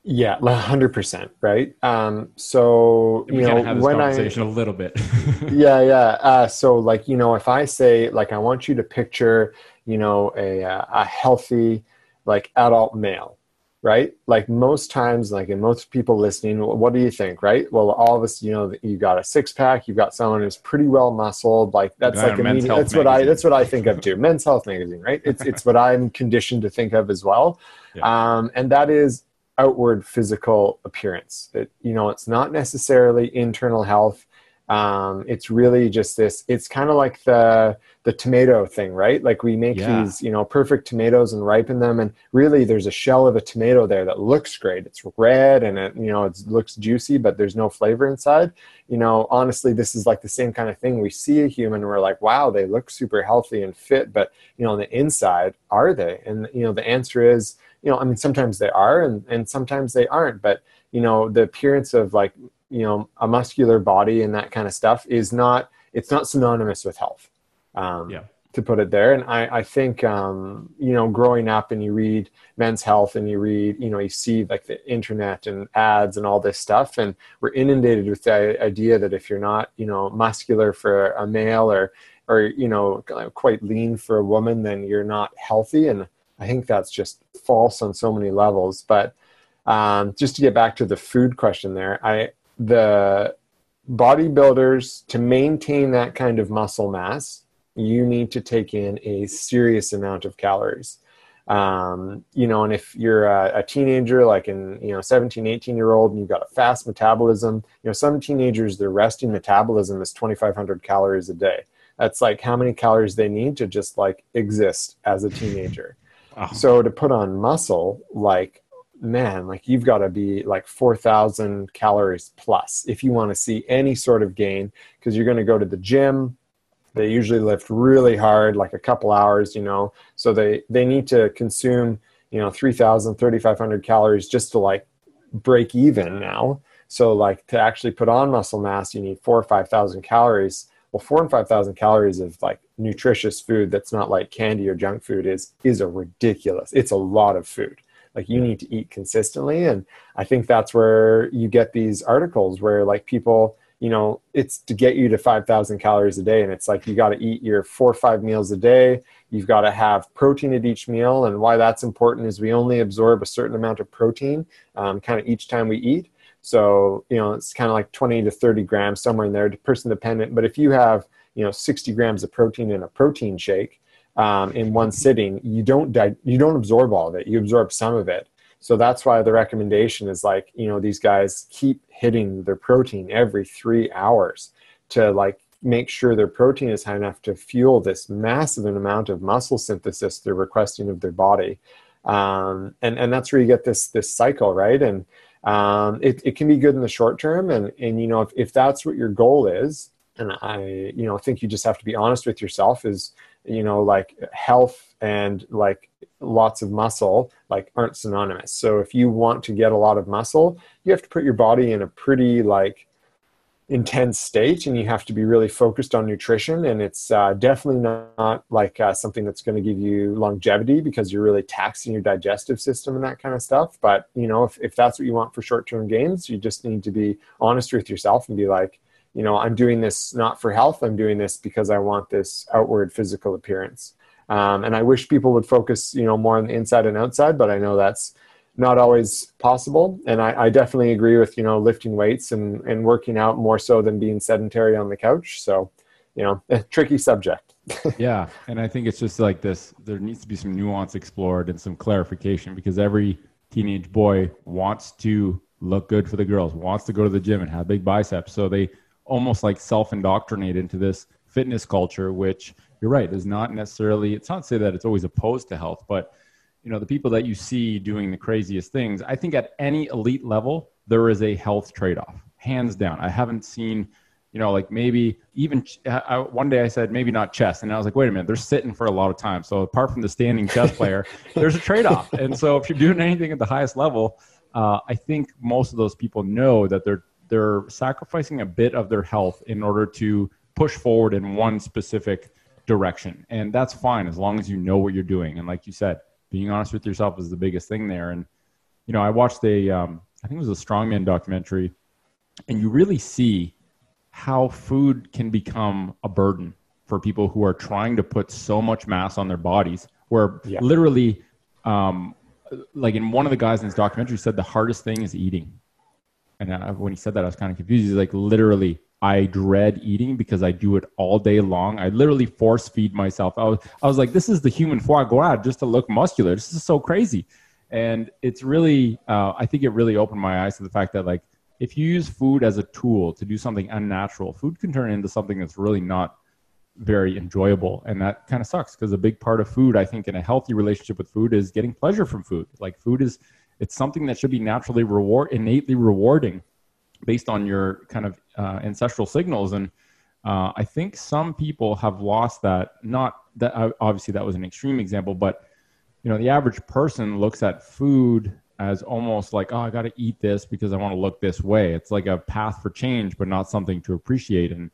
yeah, hundred percent, right? Um, so we you know, have this when conversation I, a little bit. yeah, yeah. Uh, so like you know, if I say like I want you to picture, you know, a a healthy like adult male, right? Like most times, like in most people listening, what do you think, right? Well, all of us, you know, you got a six pack, you've got someone who's pretty well muscled, like that's like a meeting. That's magazine. what I that's what I think of too. Men's Health magazine, right? It's it's what I'm conditioned to think of as well, yeah. um, and that is outward physical appearance. That you know, it's not necessarily internal health. Um, it's really just this. It's kind of like the the tomato thing, right? Like we make yeah. these, you know, perfect tomatoes and ripen them, and really there's a shell of a tomato there that looks great. It's red and it, you know, it looks juicy, but there's no flavor inside. You know, honestly, this is like the same kind of thing. We see a human, and we're like, wow, they look super healthy and fit, but you know, on the inside, are they? And you know, the answer is you know, I mean, sometimes they are and, and sometimes they aren't, but you know, the appearance of like, you know, a muscular body and that kind of stuff is not, it's not synonymous with health. Um, yeah. To put it there. And I, I think, um, you know, growing up and you read men's health and you read, you know, you see like the internet and ads and all this stuff. And we're inundated with the idea that if you're not, you know, muscular for a male or, or, you know, quite lean for a woman, then you're not healthy. And, I think that's just false on so many levels. But um, just to get back to the food question there, I the bodybuilders to maintain that kind of muscle mass, you need to take in a serious amount of calories. Um, you know, and if you're a, a, teenager, like in, you know, 17, 18 year old, and you've got a fast metabolism, you know, some teenagers, their resting metabolism is 2,500 calories a day. That's like how many calories they need to just like exist as a teenager. Oh. So to put on muscle, like man, like you've got to be like 4,000 calories plus if you want to see any sort of gain because you're going to go to the gym. They usually lift really hard, like a couple hours, you know. So they they need to consume, you know, 3,000, 3,500 calories just to like break even now. So like to actually put on muscle mass, you need four or 5,000 calories well four and five thousand calories of like nutritious food that's not like candy or junk food is is a ridiculous it's a lot of food like you need to eat consistently and i think that's where you get these articles where like people you know it's to get you to 5000 calories a day and it's like you got to eat your four or five meals a day you've got to have protein at each meal and why that's important is we only absorb a certain amount of protein um, kind of each time we eat so, you know, it's kind of like 20 to 30 grams, somewhere in there, person dependent. But if you have, you know, 60 grams of protein in a protein shake um, in one sitting, you don't, di- you don't absorb all of it. You absorb some of it. So that's why the recommendation is like, you know, these guys keep hitting their protein every three hours to like make sure their protein is high enough to fuel this massive amount of muscle synthesis they're requesting of their body. um, and and that's where you get this this cycle right and um, it, it can be good in the short term and and you know if, if that's what your goal is and i you know I think you just have to be honest with yourself is you know like health and like lots of muscle like aren't synonymous. So if you want to get a lot of muscle you have to put your body in a pretty like intense state and you have to be really focused on nutrition. And it's uh, definitely not like uh, something that's going to give you longevity because you're really taxing your digestive system and that kind of stuff. But you know if, if that's what you want for short-term gains you just need to be honest with yourself and be like you know i'm doing this not for health i'm doing this because i want this outward physical appearance um, and i wish people would focus you know more on the inside and outside but i know that's not always possible. And I, I, definitely agree with, you know, lifting weights and, and working out more so than being sedentary on the couch. So, you know, a tricky subject. yeah. And I think it's just like this there needs to be some nuance explored and some clarification because every teenage boy wants to look good for the girls, wants to go to the gym and have big biceps. So they almost like self indoctrinate into this fitness culture, which you're right, is not necessarily, it's not to say that it's always opposed to health, but you know the people that you see doing the craziest things i think at any elite level there is a health trade-off hands down. I haven't seen you know like maybe even I, one day i said maybe not chess and i was like wait a minute they're sitting for a lot of time. So apart from the standing chess player there's a trade-off. And so if you're doing anything at the highest level uh, i think most of those people know that they're they're sacrificing a bit of their health in order to push forward in one specific direction and that's fine as long as you know what you're doing and like you said being honest with yourself is the biggest thing there. And you know, I watched a, um, I think it was a strongman documentary, and you really see how food can become a burden for people who are trying to put so much mass on their bodies. Where yeah. literally, um, like in one of the guys in his documentary said, the hardest thing is eating. And I, when he said that, I was kind of confused. He's like, literally, I dread eating because I do it all day long. I literally force feed myself. I was, I was like, this is the human foie gras just to look muscular. This is so crazy. And it's really, uh, I think it really opened my eyes to the fact that, like, if you use food as a tool to do something unnatural, food can turn into something that's really not very enjoyable. And that kind of sucks because a big part of food, I think, in a healthy relationship with food is getting pleasure from food. Like, food is, it's something that should be naturally reward, innately rewarding based on your kind of uh, ancestral signals. And uh, I think some people have lost that. Not that uh, obviously that was an extreme example, but you know, the average person looks at food as almost like, oh, I got to eat this because I want to look this way. It's like a path for change, but not something to appreciate. And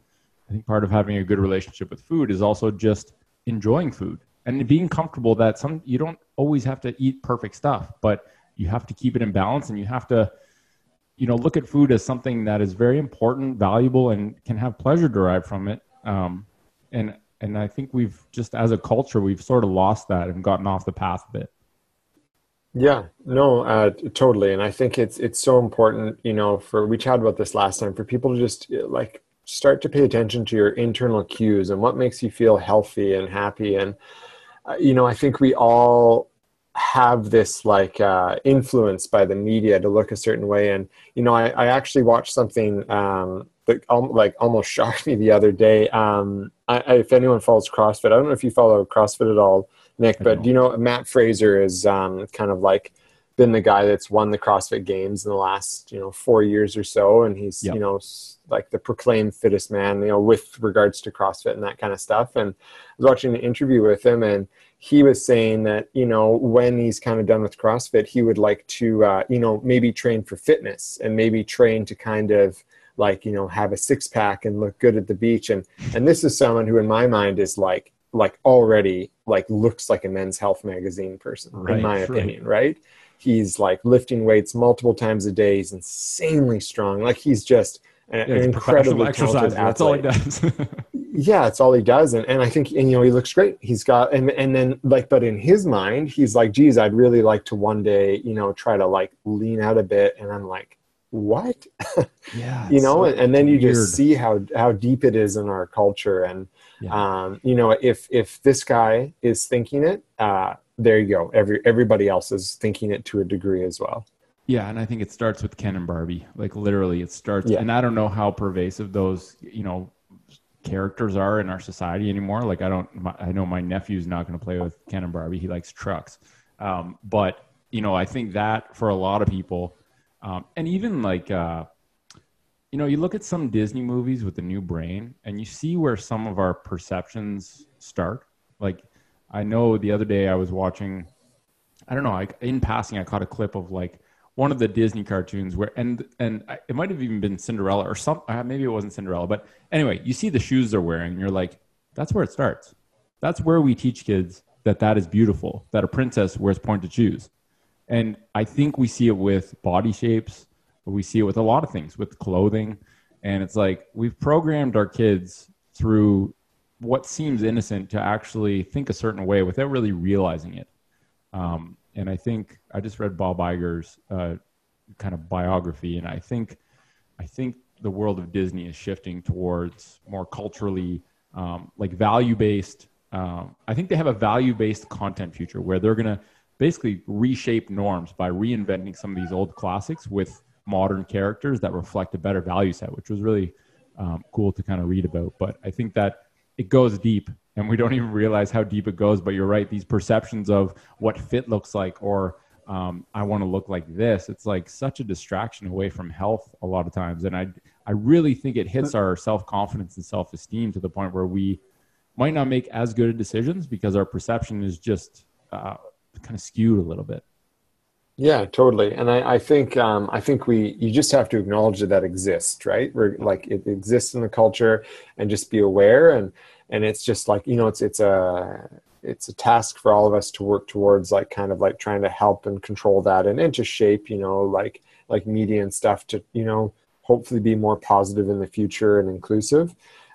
I think part of having a good relationship with food is also just enjoying food and being comfortable that some you don't always have to eat perfect stuff, but you have to keep it in balance and you have to you know look at food as something that is very important valuable and can have pleasure derived from it. Um, and and i think we've just as a culture we've sort of lost that and gotten off the path a bit. Yeah. No uh, totally. And i think it's it's so important you know for we chatted about this last time for people to just like start to pay attention to your internal cues and what makes you feel healthy and happy. And uh, you know i think we all have this like uh, influence by the media to look a certain way. And you know, I, I actually watched something um, that um, like almost shocked me the other day. Um, I, I, if anyone follows CrossFit, I don't know if you follow CrossFit at all, Nick, but do you know Mat Fraser is um, kind of like been the guy that's won the CrossFit Games in the last you know four years or so, and he's yep. you know like the proclaimed fittest man, you know, with regards to CrossFit and that kind of stuff. And I was watching an interview with him, and he was saying that you know when he's kind of done with CrossFit, he would like to uh, you know maybe train for fitness and maybe train to kind of like you know have a six pack and look good at the beach. And and this is someone who, in my mind, is like like already like looks like a men's health magazine person, right, in my right. opinion, right? He's like lifting weights multiple times a day. He's insanely strong. Like he's just yeah, incredibly talented That's all he does. yeah, it's all he does, and, and I think and you know he looks great. He's got and and then like, but in his mind, he's like, geez, I'd really like to one day, you know, try to like lean out a bit, and I'm like, what? Yeah, you know, so and, and, then you weird. just see how how deep it is in our culture, and yeah. um, you know, if if this guy is thinking it, uh, there you go. Every everybody else is thinking it to a degree as well. Yeah, and I think it starts with Ken and Barbie. Like literally, it starts. Yeah. And I don't know how pervasive those you know characters are in our society anymore. Like I don't. My, I know my nephew's not going to play with Ken and Barbie. He likes trucks. Um, but you know, I think that for a lot of people, um, and even like, uh, you know, you look at some Disney movies with the new brain, and you see where some of our perceptions start. Like, I know the other day I was watching, I don't know, like in passing, I caught a clip of like one of the Disney cartoons where, and and it might have even been Cinderella or some, uh, maybe it wasn't Cinderella, but anyway, you see the shoes they're wearing, and you're like, that's where it starts. That's where we teach kids that that is beautiful, that a princess wears pointed shoes. And I think we see it with body shapes, we see it with a lot of things, with clothing. And it's like we've programmed our kids through what seems innocent to actually think a certain way without really realizing it. Um, and I think I just read Bob Iger's uh, kind of biography, and I think I think the world of Disney is shifting towards more culturally um, like value based. Um, I think they have a value based content future where they're to basically reshape norms by reinventing some of these old classics with modern characters that reflect a better value set, which was really um, cool to kind of read about. But I think that it goes deep and we don't even realize how deep it goes. But you're right, these perceptions of what fit looks like or um, I want to look like this. It's like such a distraction away from health a lot of times. And I, I really think it hits our self confidence and self esteem to the point where we might not make as good decisions because our perception is just uh, kind of skewed a little bit. Yeah, totally. And I, I think um, I think we you just have to acknowledge that that exists, right? We're, like it exists in the culture, and just be aware. And and it's just like you know, it's it's a it's a task for all of us to work towards, like kind of like trying to help and control that, and and to shape, you know, like like media and stuff to you know hopefully be more positive in the future and inclusive.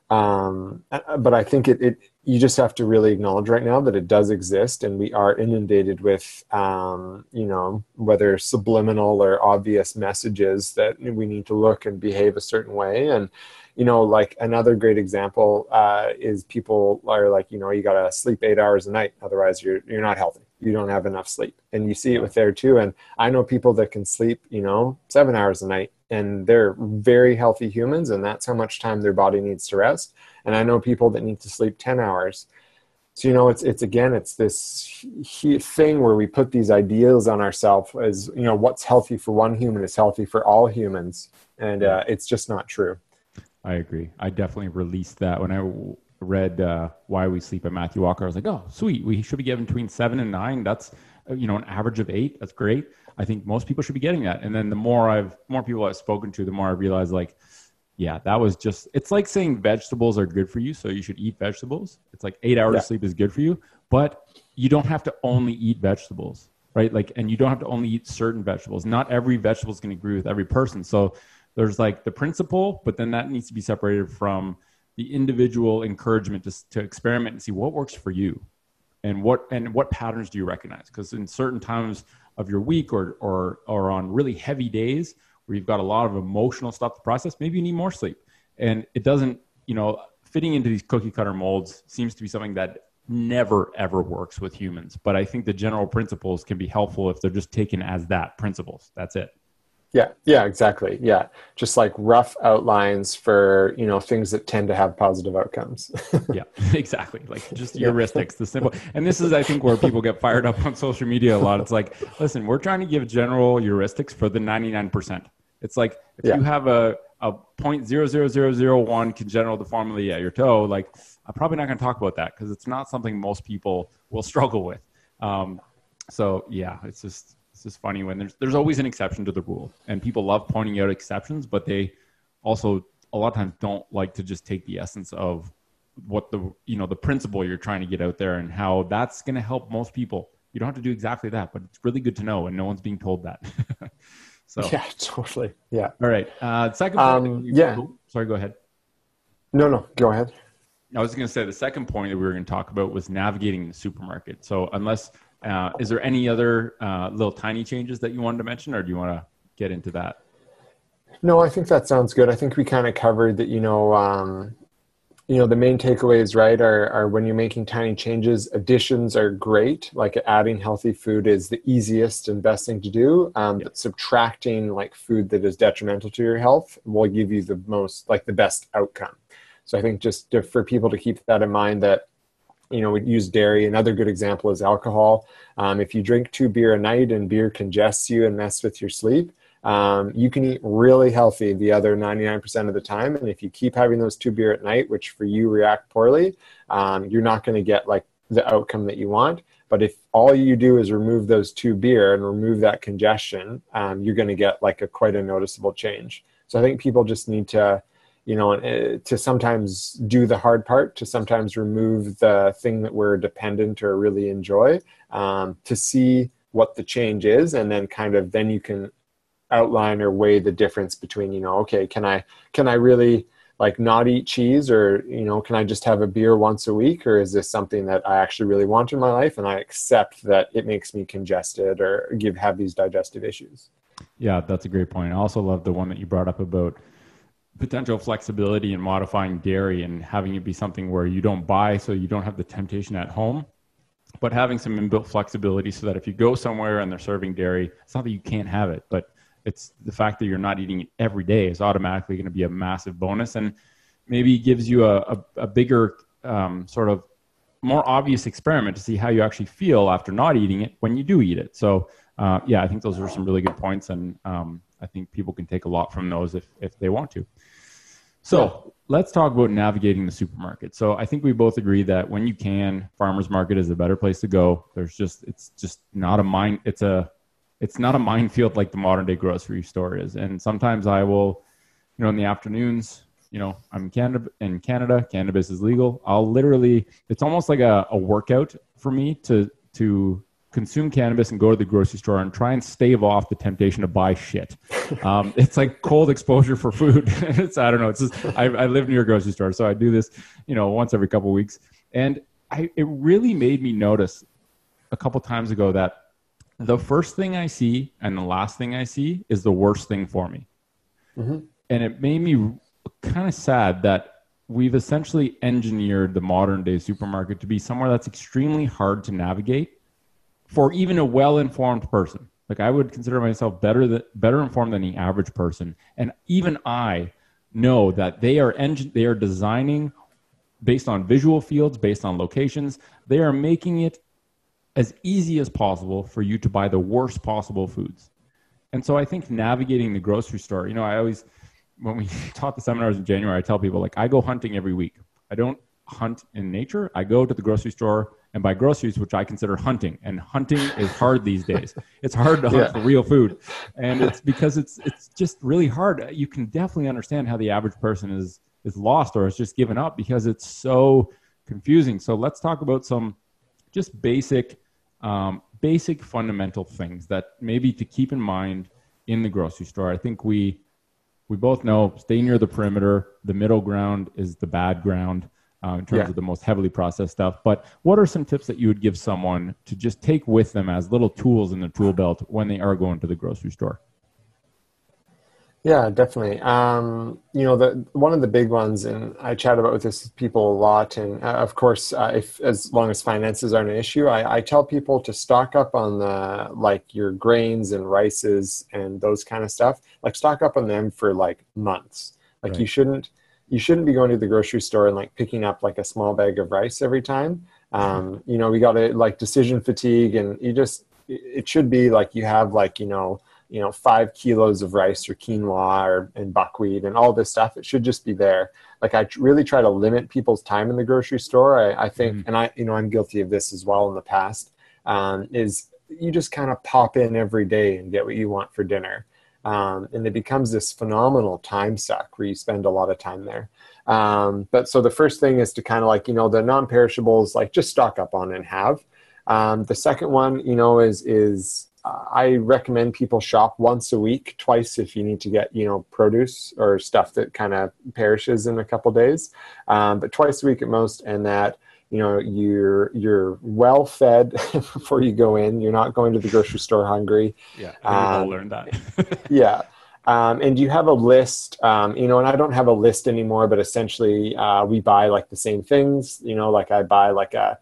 Um, uh, but I think it, it you just have to really acknowledge right now that it does exist and we are inundated with um, you know whether subliminal or obvious messages that we need to look and behave a certain way. And you know like another great example uh, is people are like you know you got to sleep eight hours a night otherwise you're you're not healthy. You don't have enough sleep. And you see it with there too. And i know people that can sleep you know seven hours a night and they're very healthy humans and that's how much time their body needs to rest. And i know people that need to sleep 10 hours. So you know it's it's again it's this thing where we put these ideals on ourselves as you know what's healthy for one human is healthy for all humans. And uh, it's just not true. I agree. I definitely released that. When i read uh, why we sleep at matthew walker i was like oh sweet. We should be given between seven and nine. That's uh, you know an average of eight. That's great I think most people should be getting that. And then the more I've more people I've spoken to, the more I realize like, yeah, that was just it's like saying vegetables are good for you, so you should eat vegetables. It's like eight hours yeah. of sleep is good for you, but you don't have to only eat vegetables, right? Like, and you don't have to only eat certain vegetables. Not every vegetable is going to agree with every person. So there's like the principle, but then that needs to be separated from the individual encouragement to, to experiment and see what works for you and what and what patterns do you recognize because in certain times of your week or or or on really heavy days where you've got a lot of emotional stuff to process, maybe you need more sleep. And it doesn't, you know, fitting into these cookie cutter molds seems to be something that never ever works with humans. But I think the general principles can be helpful if they're just taken as that principles. That's it. Yeah, yeah, exactly. Yeah. Just like rough outlines for, you know, things that tend to have positive outcomes. yeah, exactly. Like just heuristics, the simple. And this is I think where people get fired up on social media a lot. It's like, listen, we're trying to give general heuristics for the 99%. It's like if yeah. you have a a point zero zero zero zero one congenital deformity at your toe, like I'm probably not going to talk about that because it's not something most people will struggle with. Um, so yeah, it's just it's just funny when there's there's always an exception to the rule, and people love pointing out exceptions, but they also a lot of times don't like to just take the essence of what the you know the principle you're trying to get out there and how that's going to help most people. You don't have to do exactly that, but it's really good to know, and no one's being told that. so yeah, totally. Yeah. All right. Uh, second. Um, yeah. Oh, sorry. Go ahead. No, no. Go ahead. I was going to say the second point that we were going to talk about was navigating the supermarket. So unless uh, is there any other uh, little tiny changes that you wanted to mention, or do you want to get into that? No, I think that sounds good. I think we kind of covered that. You know, um, you know, the main takeaways, right, are, are when you're making tiny changes. Additions are great. Like adding healthy food is the easiest and best thing to do. Um, But subtracting like food that is detrimental to your health will give you the most, like the best outcome. So I think just to, for people to keep that in mind that you know, we use dairy. Another good example is alcohol. Um, if you drink two beer a night and beer congests you and mess with your sleep, um, you can eat really healthy the other 99% of the time. And if you keep having those two beer at night, which for you react poorly, um, you're not going to get like the outcome that you want. But if all you do is remove those two beer and remove that congestion, um, you're going to get like a quite a noticeable change. So I think people just need to, you know, uh, to sometimes do the hard part, to sometimes remove the thing that we're dependent or really enjoy, um, to see what the change is, and then kind of then you can outline or weigh the difference between, you know, okay, can I can I really like not eat cheese or you know can i just have a beer once a week or is this something that i actually really want in my life and i accept that it makes me congested or give have these digestive issues? Yeah that's a great point. I also love the one that you brought up about potential flexibility in modifying dairy and having it be something where you don't buy so you don't have the temptation at home but having some inbuilt flexibility so that if you go somewhere and they're serving dairy it's not that you can't have it but it's the fact that you're not eating it every day is automatically going to be a massive bonus and maybe gives you a, a, a bigger um, sort of more obvious experiment to see how you actually feel after not eating it when you do eat it. So, uh, yeah, I think those are some really good points, and um, I think people can take a lot from those if, if they want to. So, let's talk about navigating the supermarket. So, I think we both agree that when you can, farmers market is a better place to go. There's just it's just not a mine. It's a it's not a minefield like the modern day grocery store is. And sometimes I will, you know, in the afternoons, you know, I'm in Canada, in Canada, cannabis is legal. I'll literally, it's almost like a, a workout for me to, to consume cannabis and go to the grocery store and try and stave off the temptation to buy shit. Um, it's like cold exposure for food. it's, I don't know. It's just, I, I live near a grocery store. So I do this, you know, once every couple weeks. And I, it really made me notice a couple times ago that the first thing I see and the last thing I see is the worst thing for me. Mm-hmm. And it made me kind of sad that we've essentially engineered the modern day supermarket to be somewhere that's extremely hard to navigate for even a well informed person. Like I would consider myself better than, better informed than the average person, and even I know that they are engine they are designing based on visual fields, based on locations. They are making it as easy as possible for you to buy the worst possible foods. And so I think navigating the grocery store, you know, I always, when we taught the seminars in January, I tell people, like, I go hunting every week. I don't hunt in nature. I go to the grocery store and buy groceries, which I consider hunting. And hunting is hard these days. It's hard to hunt yeah. for real food. And it's because it's, it's just really hard. You can definitely understand how the average person is, is lost or has just given up because it's so confusing. So let's talk about some just basic um, basic fundamental things that maybe to keep in mind in the grocery store. I think we we both know stay near the perimeter. The middle ground is the bad ground uh, in terms yeah. of the most heavily processed stuff. But what are some tips that you would give someone to just take with them as little tools in the tool belt when they are going to the grocery store? Yeah, definitely. Um, you know, the one of the big ones, and I chat about with this people a lot. And uh, of course, uh, if as long as finances aren't an issue, I, I, tell people to stock up on the like your grains and rices and those kind of stuff. Like stock up on them for like months. Like right. you shouldn't you shouldn't be going to the grocery store and like picking up like a small bag of rice every time. Um, you know, we got to like decision fatigue, and you just it should be like you have like you know you know five kilos of rice or quinoa or and buckwheat and all this stuff it should just be there like i really try to limit people's time in the grocery store i, I think mm-hmm. and i you know i'm guilty of this as well in the past um, is you just kind of pop in every day and get what you want for dinner um, and it becomes this phenomenal time suck where you spend a lot of time there. Um, but so the first thing is to kind of like you know the non-perishables like just stock up on and have. Um, the second one you know is is I recommend people shop once a week, twice if you need to get you know produce or stuff that kind of perishes in a couple days, um, but twice a week at most, and that you know you're you're well fed before you go in. You're not going to the grocery store hungry. Yeah, we um, all learned that. yeah. Um, and you have a list, um, you know, and I don't have a list anymore, but essentially uh, we buy like the same things, you know, like I buy like a,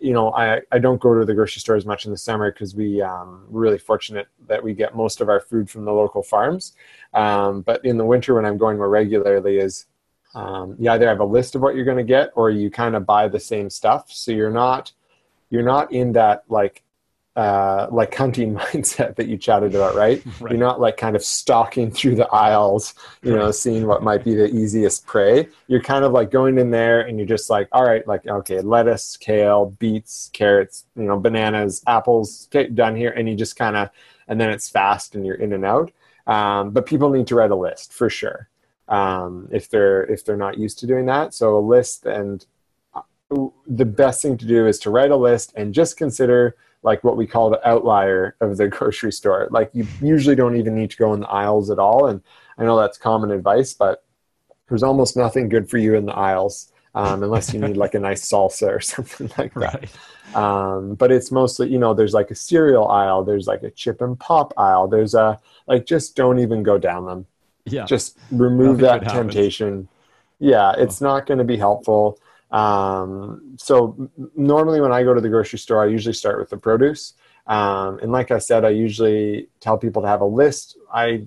you know, I, I don't go to the grocery store as much in the summer because we um, we're really fortunate that we get most of our food from the local farms. Um, but in the winter, when I'm going more regularly, is Um, you either have a list of what you're going to get, or you kind of buy the same stuff. So you're not you're not in that like uh, like hunting mindset that you chatted about, right? right? You're not like kind of stalking through the aisles, you know, seeing what might be the easiest prey. You're kind of like going in there and you're just like, all right, like, okay, lettuce, kale, beets, carrots, you know, bananas, apples, okay, done here. And you just kind of, and then it's fast and you're in and out. Um, but people need to write a list for sure um, if they're if they're not used to doing that. So a list and uh, the best thing to do is to write a list and just consider like what we call the outlier of the grocery store. Like you usually don't even need to go in the aisles at all. And I know that's common advice, but there's almost nothing good for you in the aisles um, unless you need like a nice salsa or something like that. Right. Um, but it's mostly, you know, there's like a cereal aisle, there's like a chip and pop aisle, there's a like just don't even go down them. Yeah. Just remove Nothing that temptation. Yeah, it's oh. not going to be helpful. Um, so normally when I go to the grocery store, I usually start with the produce. Um, and like I said, I usually tell people to have a list. I,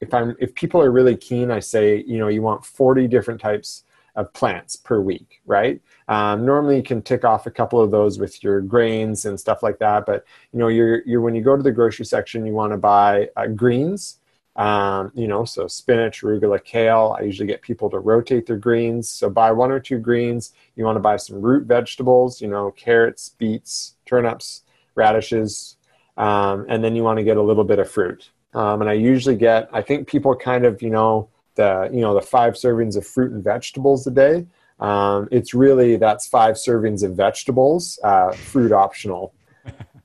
if I'm, if people are really keen, I say, you know, you want 40 different types of plants per week, right? Um, normally you can tick off a couple of those with your grains and stuff like that. But you know, you're, you're when you go to the grocery section, you want to buy uh, greens um, you know, so spinach, arugula, kale. I usually get people to rotate their greens. So buy one or two greens. You want to buy some root vegetables, you know, carrots, beets, turnips, radishes, um, and then you want to get a little bit of fruit. Um, and I usually get, I think people kind of, you know, the you know the five servings of fruit and vegetables a day. Um, it's really that's five servings of vegetables, uh, fruit optional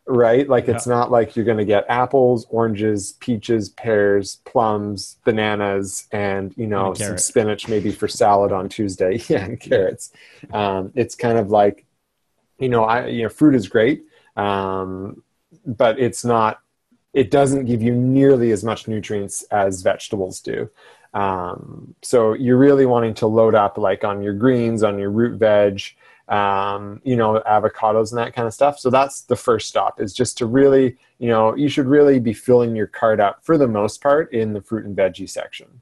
right? Like it's not like you're going to get apples, oranges, peaches, pears, plums, bananas, and you know and some spinach maybe for salad on Tuesday. Yeah, and carrots. Um, it's kind of like, you know, I you know, fruit is great, um, but it's not. It doesn't give you nearly as much nutrients as vegetables do. Um, so you're really wanting to load up like on your greens, on your root veg um, you know, avocados and that kind of stuff. So that's the first stop is just to really, you know, you should really be filling your cart up for the most part in the fruit and veggie section.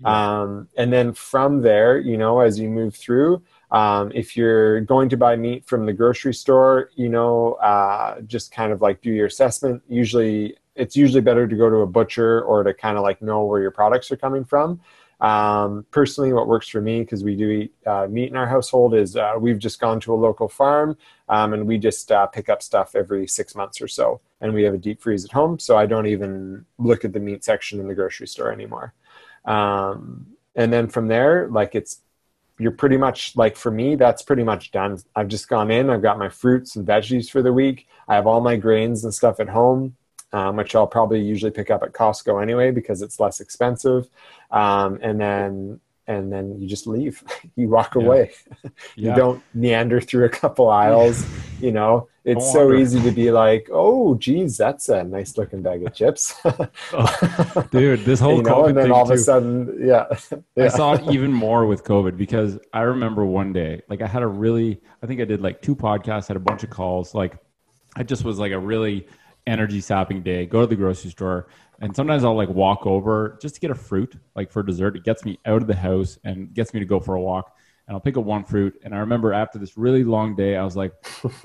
Yeah. Um, and then from there, you know, as you move through, um, if you're going to buy meat from the grocery store, you know, uh, just kind of like do your assessment. Usually, it's usually better to go to a butcher or to kind of like know where your products are coming from. Um, personally, what works for me, because we do eat uh, meat in our household, is uh, we've just gone to a local farm um, and we just uh, pick up stuff every six months or so. And we have a deep freeze at home, so I don't even look at the meat section in the grocery store anymore. Um, and then from there, like it's you're pretty much like for me that's pretty much done i've just gone in i've got my fruits and veggies for the week i have all my grains and stuff at home um, which I'll probably usually pick up at Costco anyway because it's less expensive. Um, and then and then you just leave. you walk yeah. away. you yeah. don't meander through a couple aisles. you know, it's so easy to be like, "Oh, geez, that's a nice looking bag of chips." oh, dude, this whole you know, COVID and then all of a sudden, yeah. yeah. I saw it even more with COVID because I remember one day, like I had a really, I think I did like two podcasts, had a bunch of calls, like I just was like a really energy sapping day, go to the grocery store, and sometimes I'll like walk over just to get a fruit, like for dessert. It gets me out of the house and gets me to go for a walk. And I'll pick up one fruit. And I remember after this really long day, I was like,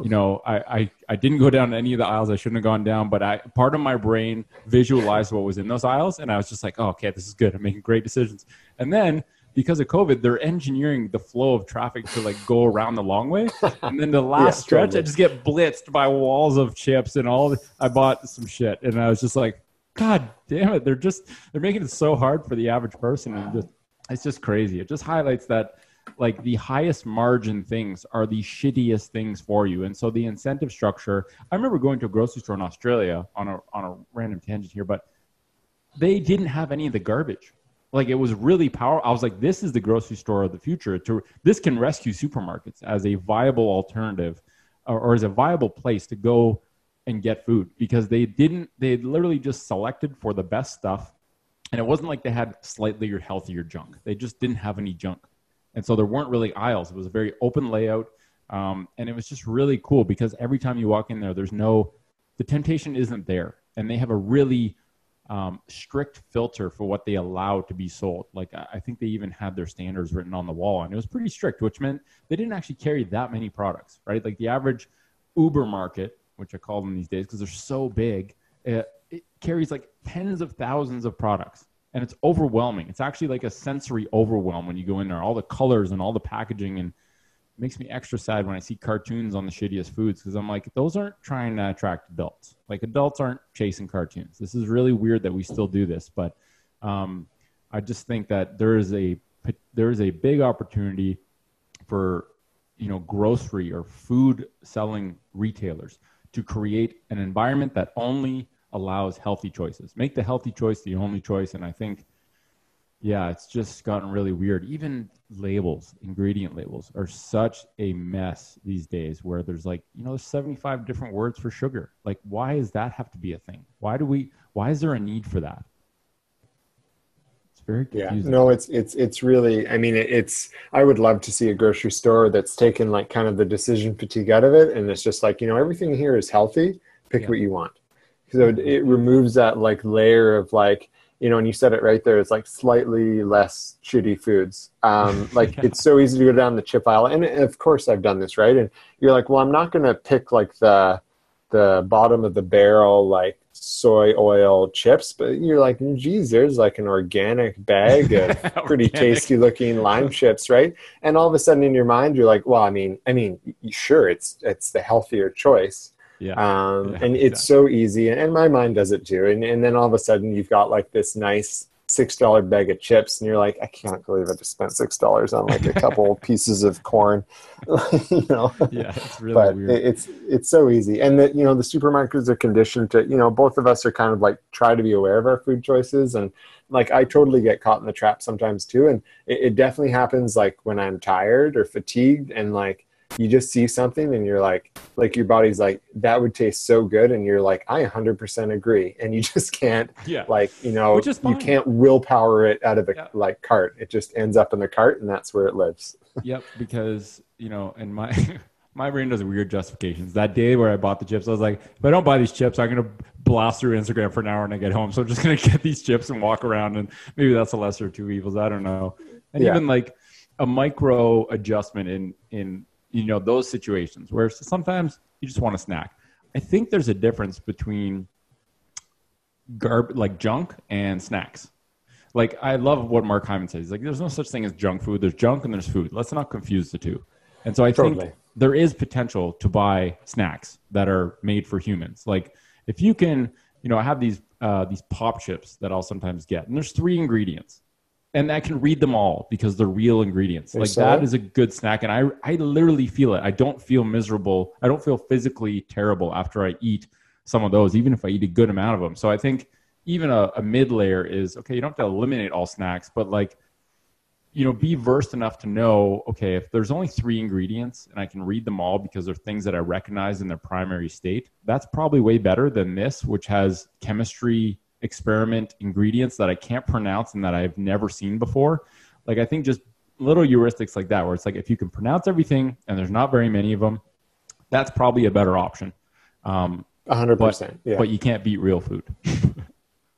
you know, I, I, I didn't go down any of the aisles I shouldn't have gone down, but I part of my brain visualized what was in those aisles. And I was just like, oh, okay, this is good. I'm making great decisions. And then because of COVID, they're engineering the flow of traffic to like go around the long way. And then the last yeah, stretch, totally. I just get blitzed by walls of chips and all. The, I bought some shit, and I was just like, God damn it! They're just they're making it so hard for the average person, and just it's just crazy. It just highlights that like the highest margin things are the shittiest things for you. And so the incentive structure. I remember going to a grocery store in Australia on a on a random tangent here, but they didn't have any of the garbage like it was really powerful. I was like, this is the grocery store of the future. To this can rescue supermarkets as a viable alternative, or, or as a viable place to go and get food because they didn't. They literally just selected for the best stuff, and it wasn't like they had slightly healthier junk. They just didn't have any junk, and so there weren't really aisles. It was a very open layout, um, and it was just really cool because every time you walk in there, there's no, the temptation isn't there, and they have a really um, strict filter for what they allow to be sold. Like I think they even had their standards written on the wall, and it was pretty strict, which meant they didn't actually carry that many products, right? Like the average Uber market, which I call them these days because they're so big, it, it carries like tens of thousands of products, and it's overwhelming. It's actually like a sensory overwhelm when you go in there, all the colors and all the packaging and makes me extra sad when I see cartoons on the shittiest foods because I'm like, those aren't trying to attract adults. Like adults aren't chasing cartoons. This is really weird that we still do this, but um, I just think that there is a there is a big opportunity for you know grocery or food selling retailers to create an environment that only allows healthy choices. Make the healthy choice the only choice, and I think yeah, it's just gotten really weird. Even labels, ingredient labels, are such a mess these days where there's like, you know, there's 75 different words for sugar. Like, why does that have to be a thing? Why do we, why is there a need for that? It's very confusing. Yeah, no, it's it's it's really. I mean, it's. I would love to see a grocery store that's taken like kind of the decision fatigue out of it, and it's just like you know everything here is healthy. Pick Yeah. what you want. So it, it removes that like layer of like you know, and you said it right there. It's like slightly less shitty foods. Um, like Yeah. it's so easy to go down the chip aisle, and, of course I've done this, right? And you're like, well, I'm not going to pick like the the bottom of the barrel like soy oil chips, but you're like, geez, there's like an organic bag of pretty Organic. tasty looking lime chips, right? And all of a sudden in your mind, you're like, well, I mean, I mean, sure, it's it's the healthier choice. Yeah. Um, Yeah, and it's so easy, and, and my mind does it too. And and then all of a sudden you've got like this nice six dollar bag of chips, and you're like, I can't believe I just spent six dollars on like a couple pieces of corn, you know. yeah. It's really but weird. it- it's it's so easy, and that you know the supermarkets are conditioned to you know both of us are kind of like try to be aware of our food choices, and like I totally get caught in the trap sometimes too, and it, it definitely happens like when I'm tired or fatigued, and like you just see something and you're like like your body's like that would taste so good and you're like i 100% agree and you just can't yeah. like you know you can't willpower it out of the Yeah. like cart it just ends up in the cart and that's where it lives Yep, because you know, and my my brain does weird justifications. That day where I bought the chips, I was like, if I don't buy these chips, I'm gonna blast through Instagram for an hour and I get home. So I'm just gonna get these chips and walk around, and maybe that's a lesser of two evils. I don't know. And Yeah. even like a micro adjustment in in you know those situations where sometimes you just want a snack. I think there's a difference between garb like junk and snacks. Like I love what Mark Hyman says. He's like, there's no such thing as junk food. There's junk and there's food. Let's not confuse the two. And so I Totally. think there is potential to buy snacks that are made for humans. Like if you can, you know, I have these uh, these pop chips that I'll sometimes get, and there's three ingredients, and I can read them all because they're real ingredients. There's like that soy? a good snack, and I I literally feel it. I don't feel miserable. I don't feel physically terrible after I eat some of those, even if I eat a good amount of them. So I think even a, a mid layer is okay. You don't have to eliminate all snacks, but like you know, be versed enough to know, okay, if there's only three ingredients and I can read them all because they're things that I recognize in their primary state, that's probably way better than this, which has chemistry experiment ingredients that I can't pronounce and that I've never seen before. Like, I think just little heuristics like that, where it's like if you can pronounce everything and there's not very many of them, that's probably a better option. Um, 100% but, yeah but you can't beat real food.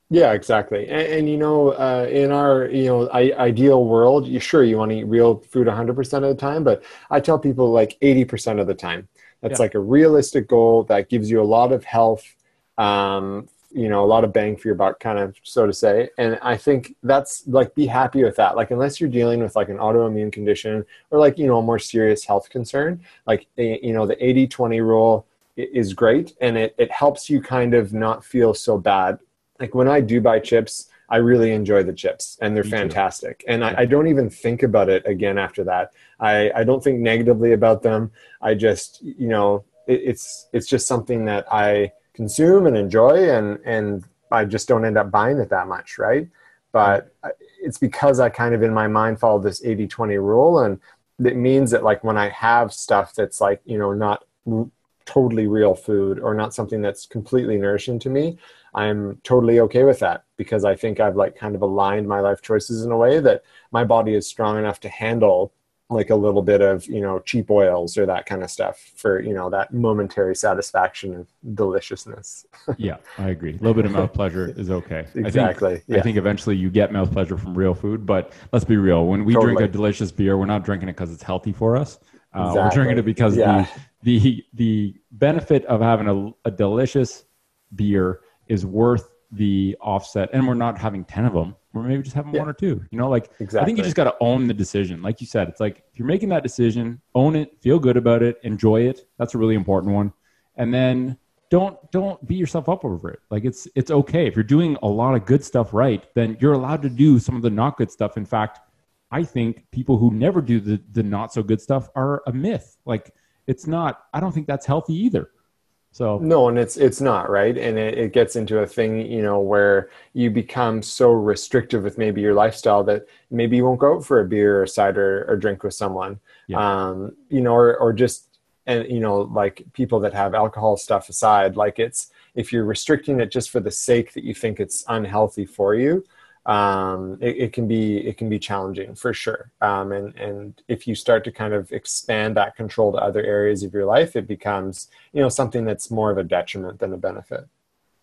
Yeah, exactly. And, and you know, uh, in our you know I, ideal world, you sure you want to eat real food 100% of the time, but I tell people like 80% of the time. That's Yeah. like a realistic goal that gives you a lot of health, um, you know, a lot of bang for your buck, kind of so to say. And I think that's like be happy with that. Like unless you're dealing with like an autoimmune condition or like you know a more serious health concern, like eh, you know the 80-20 rule is great and it, it helps you kind of not feel so bad like when I do buy chips, I really enjoy the chips and they're Me too. fantastic. And I, I don't even think about it again after that. I, I don't think negatively about them. I just, you know, it, it's it's just something that I consume and enjoy and and I just don't end up buying it that much, right? But it's because I kind of in my mind follow this 80-20 rule and it means that like when I have stuff that's like, you know, not totally real food or not something that's completely nourishing to me, I'm totally okay with that because I think I've like kind of aligned my life choices in a way that my body is strong enough to handle like a little bit of you know cheap oils or that kind of stuff for you know that momentary satisfaction of deliciousness. Yeah i agree. A little bit of mouth pleasure is okay. Exactly I think, yeah. I think eventually you get mouth pleasure from real food but let's be real. When we Totally. drink a delicious beer we're not drinking it because it's healthy for us. Uh, we're drinking it because Yeah. the, the the benefit of having a, a delicious beer is worth the offset and we're not having 10 of them we're maybe just having Yeah. one or two you know like exactly. i think you just got to own the decision. Like you said it's like if you're making that decision own it feel good about it enjoy it. That's a really important one. And then don't don't beat yourself up over it. Like it's it's okay. If you're doing a lot of good stuff right then you're allowed to do some of the not good stuff. In fact i think people who never do the the not so good stuff are a myth. Like it's not i don't think that's healthy either so No, and it's it's not right, and it, it gets into a thing, you know, where you become so restrictive with maybe your lifestyle that maybe you won't go out for a beer or cider or drink with someone, Yeah. um, you know, or or just and you know, like people that have alcohol stuff aside, like it's if you're restricting it just for the sake that you think it's unhealthy for you, um, it, it can be it can be challenging for sure. Um, and and if you start to kind of expand that control to other areas of your life, it becomes you know something that's more of a detriment than a benefit.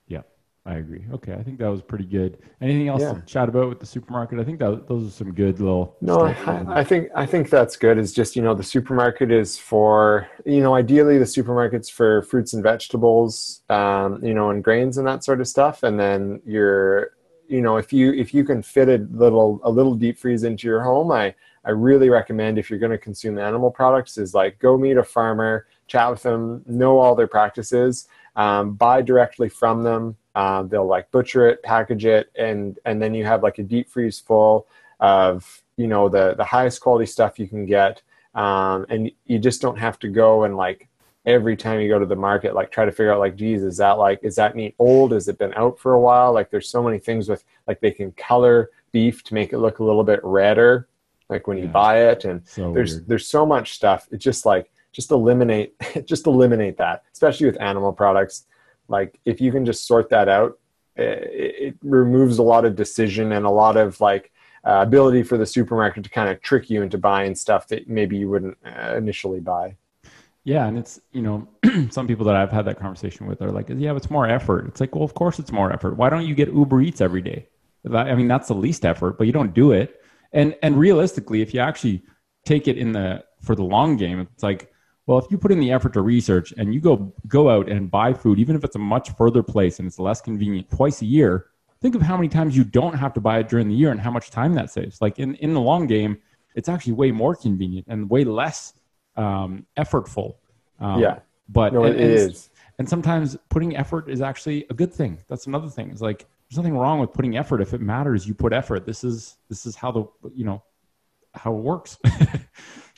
Yeah, I agree. Okay, I think that was pretty good. Anything else Yeah. to chat about with the supermarket? I think that those are some good little. No, I, I think I think that's good. Is just you know the supermarket is for you know ideally the supermarket's for fruits and vegetables, um, you know, and grains and that sort of stuff, and then you're you know if you if you can fit a little a little deep freeze into your home, I I really recommend if you're going to consume animal products is like go meet a farmer, chat with them, know all their practices, um, buy directly from them. Uh, they'll like butcher it, package it, and and then you have like a deep freeze full of you know the the highest quality stuff you can get, um, and you just don't have to go and like every time you go to the market like try to figure out like geez is that like is that meat old? Has it been out for a while? Like there's so many things with like they can color beef to make it look a little bit redder like when you buy it and So there's weird. there's so much stuff. It's just like just eliminate just eliminate that especially with animal products. Like if you can just sort that out eh, it, it removes a lot of decision and a lot of like uh, ability for the supermarket to kind of trick you into buying stuff that maybe you wouldn't uh, initially buy Yeah, and it's you know some people that I've had that conversation with are like, yeah, it's more effort. It's like, well, of course it's more effort. Why don't you get Uber Eats every day? I mean, that's the least effort, but you don't do it. And and realistically, if you actually take it in the for the long game, it's like, well, if you put in the effort to research and you go go out and buy food, even if it's a much further place and it's less convenient twice a year, think of how many times you don't have to buy it during the year and how much time that saves. Like in in the long game, it's actually way more convenient and way less um, effortful. Um, Yeah. but no it and- is and sometimes putting effort is actually a good thing. That's another thing. It's like there's nothing wrong with putting effort if it matters. You put effort. This is this is how the you know how it works.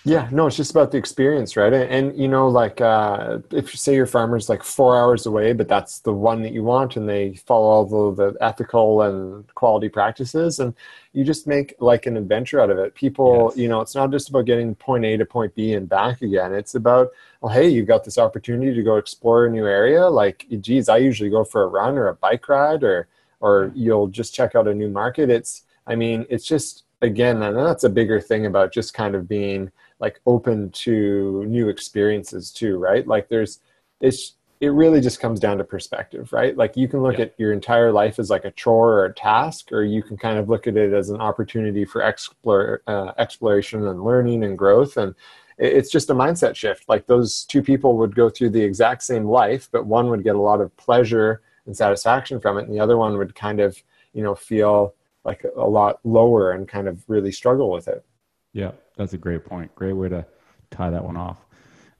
Yeah, no, it's just about the experience, right? And, and you know, like uh, if you say your farmer's like four hours away, but that's the one that you want, and they follow all the, the ethical and quality practices, and you just make like an adventure out of it. People, Yes. you know, it's not just about getting point A to point B and back again. It's about, well, hey, you've got this opportunity to go explore a new area. Like, geez, I usually go for a run or a bike ride, or or you'll just check out a new market. It's, I mean, it's just again, and that's a bigger thing about just kind of being like open to new experiences too right? Like there's it's it really just comes down to perspective right? Like you can look Yeah. at your entire life as like a chore or a task or you can kind of look at it as an opportunity for explore, uh, exploration and learning and growth. And it's just a mindset shift. Like those two people would go through the exact same life but one would get a lot of pleasure and satisfaction from it and the other one would kind of you know feel like a lot lower and kind of really struggle with it Yeah, that's a great point. Great way to tie that one off.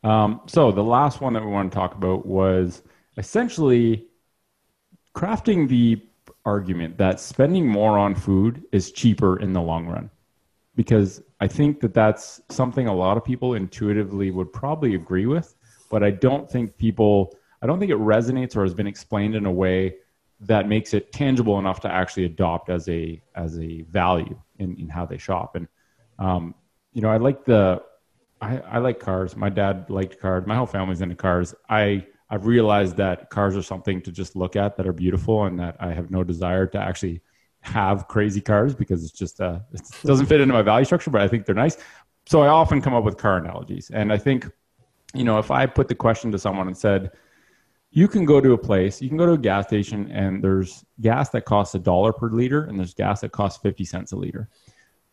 Um, so the last one that we want to talk about was essentially crafting the argument that spending more on food is cheaper in the long run. Because I think that that's something a lot of people intuitively would probably agree with, but I don't think people, I don't think it resonates or has been explained in a way that makes it tangible enough to actually adopt as a as a value in, in how they shop. And um, you know, I like the I, I like cars. My dad liked cars. My whole family's into cars. I I've realized that cars are something to just look at that are beautiful, and that I have no desire to actually have crazy cars because it's just uh, it doesn't fit into my value structure. But I think they're nice. so I often come up with car analogies, and I think, you know, if I put the question to someone and said, you can go to a place, you can go to a gas station, and there's gas that costs a dollar per liter, and there's gas that costs 50 cents a liter.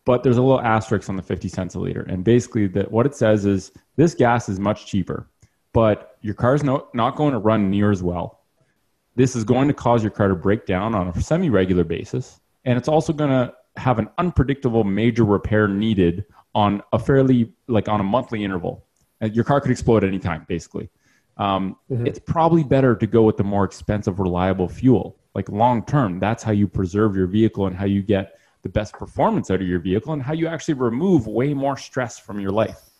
But there's a little asterisk on the 50 cents a liter. And basically, that what it says is this gas is much cheaper, but your car's no, not going to run near as well. This is going to cause your car to break down on a semi regular basis. And it's also going to have an unpredictable major repair needed on a fairly, like on a monthly interval. Your car could explode anytime, basically um, mm-hmm. it's probably better to go with the more expensive, reliable fuel. Like long term, that's how you preserve your vehicle and how you get the best performance out of your vehicle and how you actually remove way more stress from your life.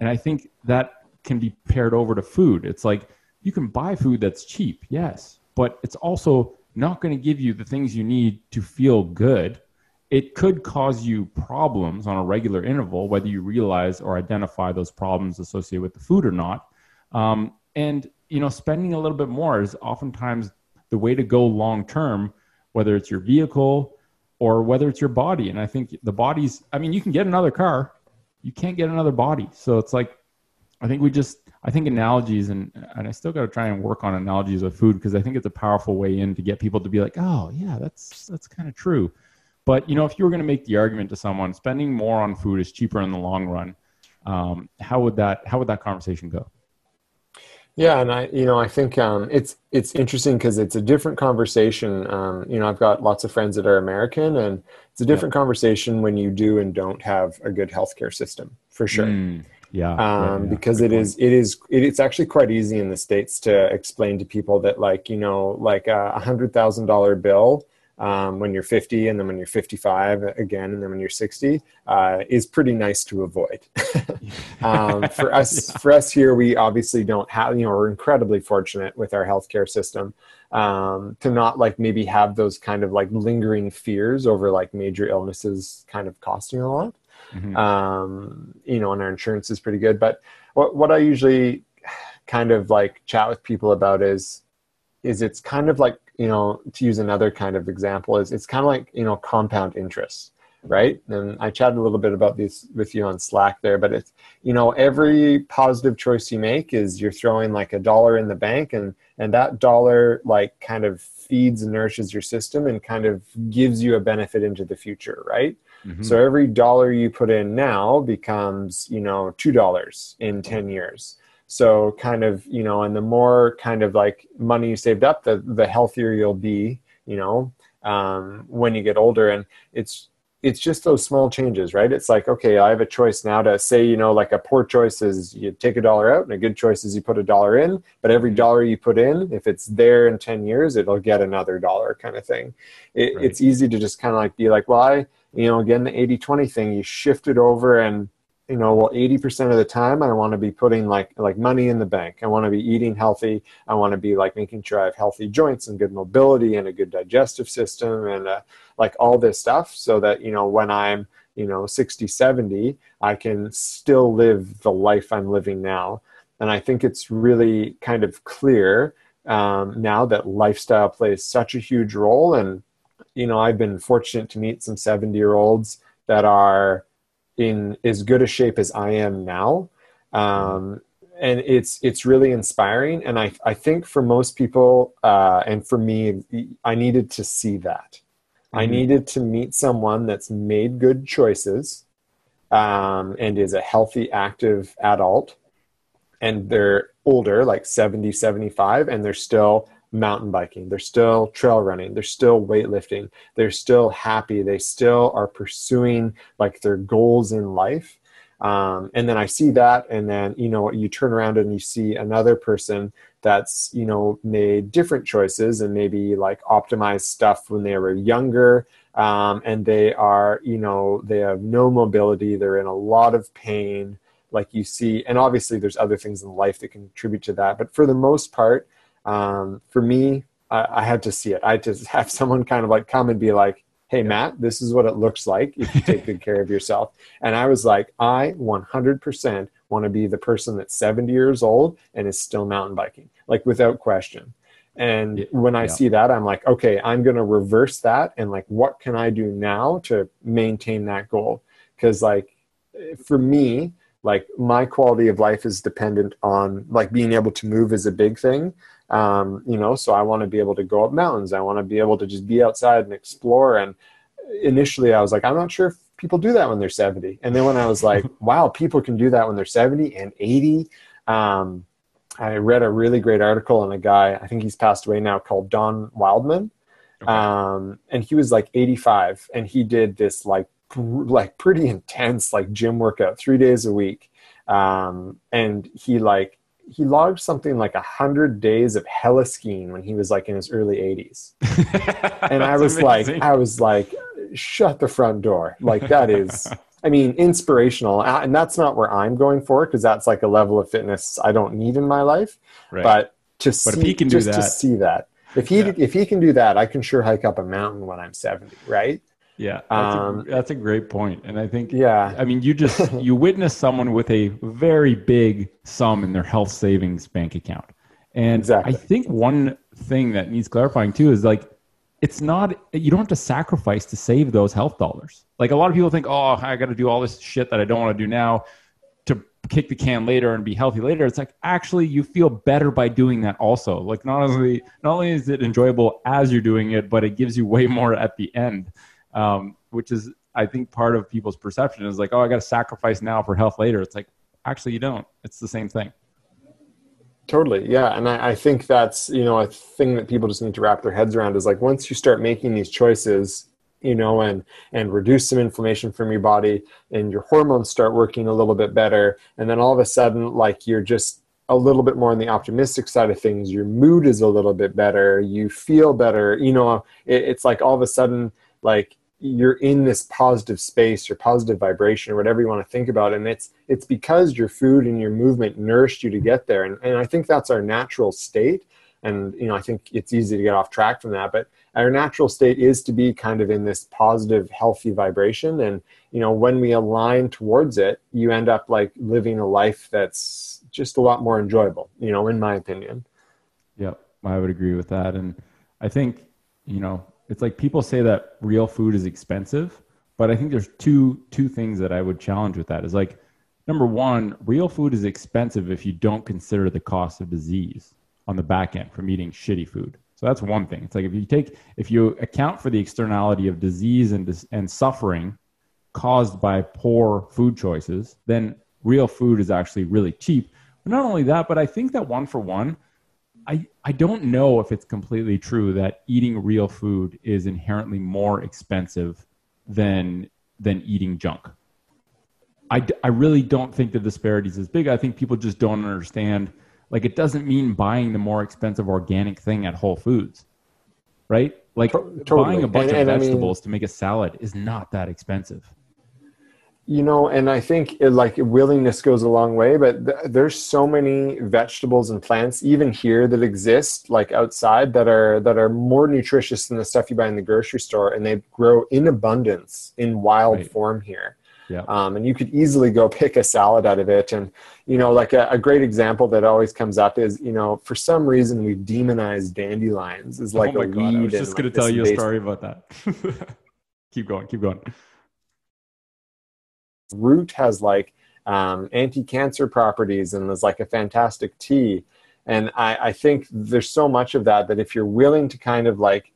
And I think that can be paired over to food. It's like you can buy food that's cheap, yes, but it's also not going to give you the things you need to feel good. It could cause you problems on a regular interval, whether you realize or identify those problems associated with the food or not. Um, and you know spending a little bit more is oftentimes the way to go long term whether it's your vehicle or whether it's your body. And i think the body's i mean you can get another car. You can't get another body. So it's like i think we just i think analogies and and i still got to try and work on analogies of food because i think it's a powerful way in to get people to be like oh yeah that's that's kind of true. But you know if you were going to make the argument to someone spending more on food is cheaper in the long run um, how would that how would that conversation go yeah, and I, you know, I think um, it's it's interesting because it's a different conversation. Um, you know, I've got lots of friends that are American, and it's a different yeah. conversation when you do and don't have a good healthcare system, for sure. Mm, yeah, um, yeah, yeah, because it is, it is it, it's actually quite easy in the states to explain to people that like you know like a hundred thousand dollar bill um, when you're 50 and then when you're 55 again and then when you're 60 uh, is pretty nice to avoid. Um, for us for us here we obviously don't have you know we're incredibly fortunate with our healthcare system um, to not like maybe have those kind of like lingering fears over like major illnesses kind of costing a lot. Mm-hmm. Um, you know and our insurance is pretty good. But what, what i usually kind of like chat with people about is is it's kind of like you know, to use another kind of example, is it's kind of like, you know, compound interest, right? And I chatted a little bit about this with you on Slack there, but it's, you know, every positive choice you make is you're throwing like a dollar in the bank and, and that dollar like kind of feeds and nourishes your system and kind of gives you a benefit into the future, right? Mm-hmm. So every dollar you put in now becomes, you know, $2 in 10 years so kind of, you know, and the more kind of like money you saved up, the the healthier you'll be, you know, um, when you get older. And it's it's just those small changes, right? It's like, okay, I have a choice now to say, you know, like a poor choice is you take a dollar out, and a good choice is you put a dollar in. But every dollar you put in, if it's there in 10 years, it'll get another dollar kind of thing. It, right. It's easy to just kind of like be like, well, I, you know, again, the 80 20 thing, you shift it over and you know well 80% of the time i want to be putting like like money in the bank. I want to be eating healthy. I want to be like making sure i have healthy joints and good mobility and a good digestive system and uh, like all this stuff so that you know when i'm you know 60 70 i can still live the life i'm living now. And i think it's really kind of clear um, now that lifestyle plays such a huge role. And you know i've been fortunate to meet some 70 year olds that are in as good a shape as I am now. Um, and it's it's really inspiring. And I I think for most people uh, and for me, I needed to see that. Mm-hmm. I needed to meet someone that's made good choices um, and is a healthy, active adult, and they're older, like 70, 75, and they're still mountain biking. They're still trail running. They're still weightlifting. They're still happy. They still are pursuing like their goals in life. Um, and then i see that and then you know you turn around and you see another person that's you know made different choices and maybe like optimized stuff when they were younger. Um, and they are you know they have no mobility. They're in a lot of pain like you see. And obviously there's other things in life that contribute to that. But for the most part um, for me, I, I, had to see it. I had to have someone kind of like come and be like, hey, Matt, this is what it looks like if you take good care of yourself. And I was like, I 100% want to be the person that's 70 years old and is still mountain biking, like without question. And when I yeah. see that, I'm like, okay, I'm going to reverse that. And like, what can I do now to maintain that goal? Because, like, for me, like my quality of life is dependent on like being able to move is a big thing. Um, you know, so I want to be able to go up mountains. I want to be able to just be outside and explore. And initially, I was like, I'm not sure if people do that when they're 70. And then when I was like, wow, people can do that when they're 70 and 80. Um, I read a really great article on a guy, I think he's passed away now, called Don Wildman. Okay. Um, and he was like 85 and he did this like like pretty intense like gym workout three days a week um, and he like he logged something like a hundred days of heli skiing when he was like in his early 80s and i was amazing. like i was like shut the front door like that is i mean inspirational and that's not where i'm going for because that's like a level of fitness i don't need in my life right. but to but see, if he can do that, to see that if he yeah. if he can do that i can sure hike up a mountain when i'm 70 right yeah, that's, um, a, that's a great point, and I think yeah, I mean, you just you witness someone with a very big sum in their health savings bank account, and exactly. I think one thing that needs clarifying too is like it's not you don't have to sacrifice to save those health dollars. Like a lot of people think, oh, I got to do all this shit that I don't want to do now to kick the can later and be healthy later. It's like actually you feel better by doing that also. Like not only not only is it enjoyable as you're doing it, but it gives you way more at the end um, which is I think part of people's perception is like, oh, I got to sacrifice now for health later. It's like actually you don't. It's the same thing. Totally, yeah, and I, I think that's you know a thing that people just need to wrap their heads around is like once you start making these choices, you know, and and reduce some inflammation from your body, and your hormones start working a little bit better, and then all of a sudden, like you're just a little bit more on the optimistic side of things. Your mood is a little bit better. You feel better. You know, it, it's like all of a sudden, like you're in this positive space or positive vibration or whatever you want to think about and it's it's because your food and your movement nourished you to get there and, and i think that's our natural state and you know i think it's easy to get off track from that but our natural state is to be kind of in this positive healthy vibration and you know when we align towards it you end up like living a life that's just a lot more enjoyable you know in my opinion. Yep i would agree with that and i think you know it's like people say that real food is expensive, but I think there's two two things that I would challenge with that. Is like number one, real food is expensive if you don't consider the cost of disease on the back end from eating shitty food. So that's one thing. It's like if you take if you account for the externality of disease and and suffering caused by poor food choices, then real food is actually really cheap. But not only that, but I think that one for one, I, I don't know if it's completely true that eating real food is inherently more expensive than than eating junk. I, I really don't think the disparity is as big. I think people just don't understand. Like, it doesn't mean buying the more expensive organic thing at Whole Foods, right? Like, totally. buying a bunch and, of and vegetables I mean, to make a salad is not that expensive you know and i think it, like willingness goes a long way but th- there's so many vegetables and plants even here that exist like outside that are that are more nutritious than the stuff you buy in the grocery store and they grow in abundance in wild right. form here yeah. Um, and you could easily go pick a salad out of it. And, you know, like a, a, great example that always comes up is, you know, for some reason we've demonized dandelions as like oh a God, weed. I was just going to tell you a story about that. keep going, keep going root has like um, anti-cancer properties and is like a fantastic tea and I, I think there's so much of that that if you're willing to kind of like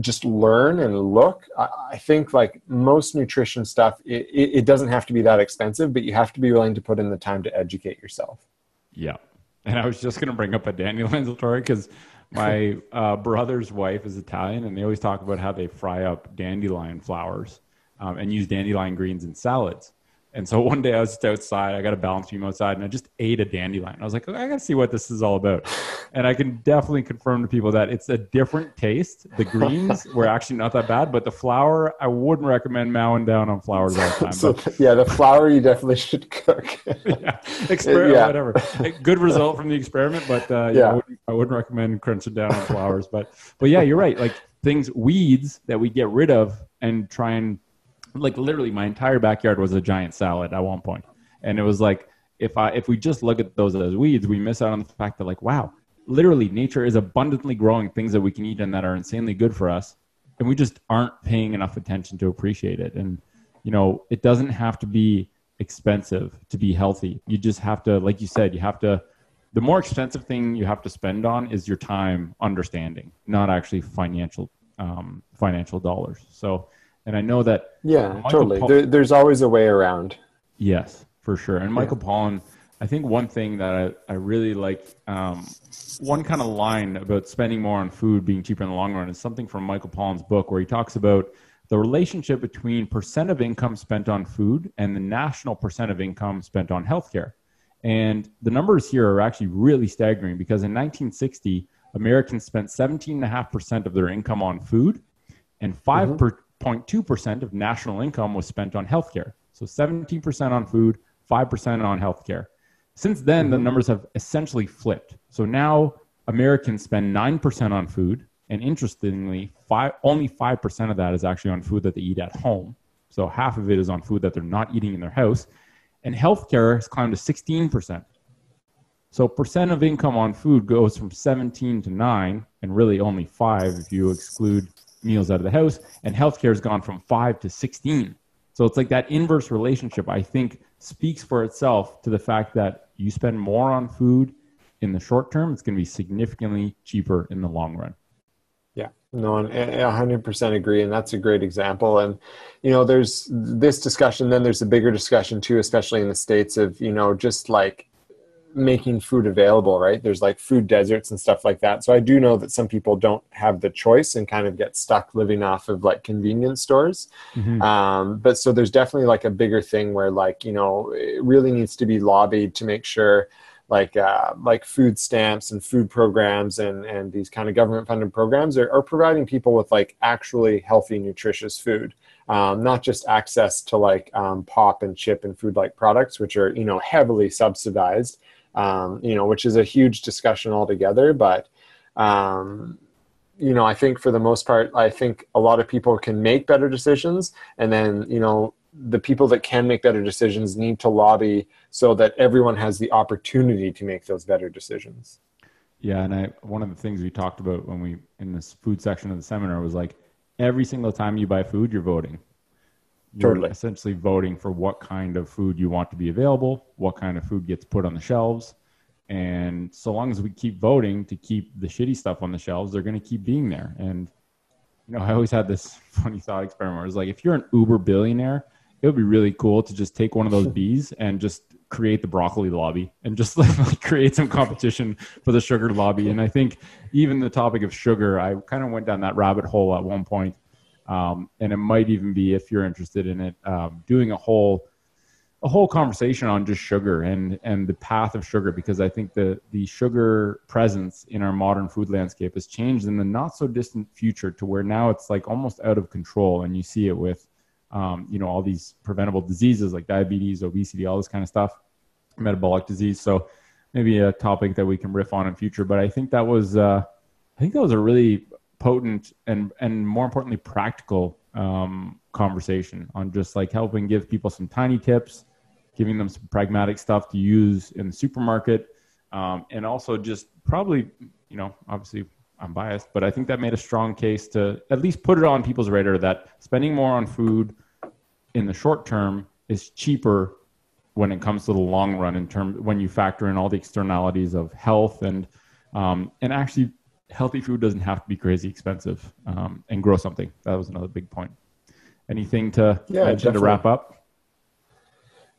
just learn and look i, I think like most nutrition stuff it, it, doesn't have to be that expensive but you have to be willing to put in the time to educate yourself. Yeah. And i was just going to bring up a dandelion story because my uh, brother's wife is italian and they always talk about how they fry up dandelion flowers um, and use dandelion greens in salads. And so one day I was just outside, I got a balance beam outside, and I just ate a dandelion. I was like, I gotta see what this is all about. And I can definitely confirm to people that it's a different taste. The greens were actually not that bad, but the flour, I wouldn't recommend mowing down on flowers all the time. so, yeah, the flour you definitely should cook. yeah, experiment, yeah. whatever. Good result from the experiment, but uh, yeah, I wouldn't, I wouldn't recommend crunching down on flowers. But but yeah, you're right. Like things, weeds that we get rid of and try and like literally my entire backyard was a giant salad at one point and it was like if i if we just look at those as weeds we miss out on the fact that like wow literally nature is abundantly growing things that we can eat and that are insanely good for us and we just aren't paying enough attention to appreciate it and you know it doesn't have to be expensive to be healthy. You just have to, like you said, you have to. The more expensive thing you have to spend on is your time understanding, not actually financial um, financial dollars. So, and I know that yeah, Michael totally. Pollan, there, there's always a way around. Yes, for sure. And Michael yeah. Pollan, I think one thing that I, I really like, um, one kind of line about spending more on food being cheaper in the long run is something from Michael Pollan's book where he talks about the relationship between percent of income spent on food and the national percent of income spent on healthcare. And the numbers here are actually really staggering because in 1960, Americans spent 17.5% of their income on food, and 5 mm-hmm. Of national income was spent on healthcare. So 17% on food, 5% on healthcare. Since then, mm-hmm. the numbers have essentially flipped. So now Americans spend 9% on food, and interestingly, five, only 5% of that is actually on food that they eat at home. So half of it is on food that they're not eating in their house. And healthcare has climbed to 16%. So percent of income on food goes from 17 to 9, and really only 5 if you exclude meals out of the house. And healthcare has gone from 5 to 16. So it's like that inverse relationship, I think, speaks for itself to the fact that you spend more on food in the short term, it's going to be significantly cheaper in the long run. Yeah, no, I 100% agree. And that's a great example. And, you know, there's this discussion, then there's a bigger discussion too, especially in the States of, you know, just like making food available, right? There's like food deserts and stuff like that. So I do know that some people don't have the choice and kind of get stuck living off of like convenience stores. Mm-hmm. Um, but so there's definitely like a bigger thing where like, you know, it really needs to be lobbied to make sure like uh, like food stamps and food programs and and these kind of government funded programs are, are providing people with like actually healthy nutritious food um, not just access to like um, pop and chip and food like products which are you know heavily subsidized um, you know which is a huge discussion altogether but um, you know i think for the most part i think a lot of people can make better decisions and then you know the people that can make better decisions need to lobby so that everyone has the opportunity to make those better decisions. Yeah, and I one of the things we talked about when we in this food section of the seminar was like every single time you buy food, you're voting. You're totally. essentially voting for what kind of food you want to be available, what kind of food gets put on the shelves. And so long as we keep voting to keep the shitty stuff on the shelves, they're going to keep being there. And you know, I always had this funny thought experiment. It was like if you're an Uber billionaire, it would be really cool to just take one of those bees and just create the broccoli lobby and just like create some competition for the sugar lobby. And I think even the topic of sugar, I kind of went down that rabbit hole at one point. Um, and it might even be, if you're interested in it, um, doing a whole a whole conversation on just sugar and and the path of sugar because I think the the sugar presence in our modern food landscape has changed in the not so distant future to where now it's like almost out of control and you see it with um, you know, all these preventable diseases like diabetes, obesity, all this kind of stuff, metabolic disease. So maybe a topic that we can riff on in future. But I think that was, uh, I think that was a really potent and and more importantly practical um, conversation on just like helping give people some tiny tips, giving them some pragmatic stuff to use in the supermarket, um, and also just probably, you know, obviously I'm biased, but I think that made a strong case to at least put it on people's radar that spending more on food in the short term is cheaper when it comes to the long run in terms when you factor in all the externalities of health and um, and actually healthy food doesn't have to be crazy expensive um, and grow something. That was another big point. Anything to yeah, mention definitely. to wrap up?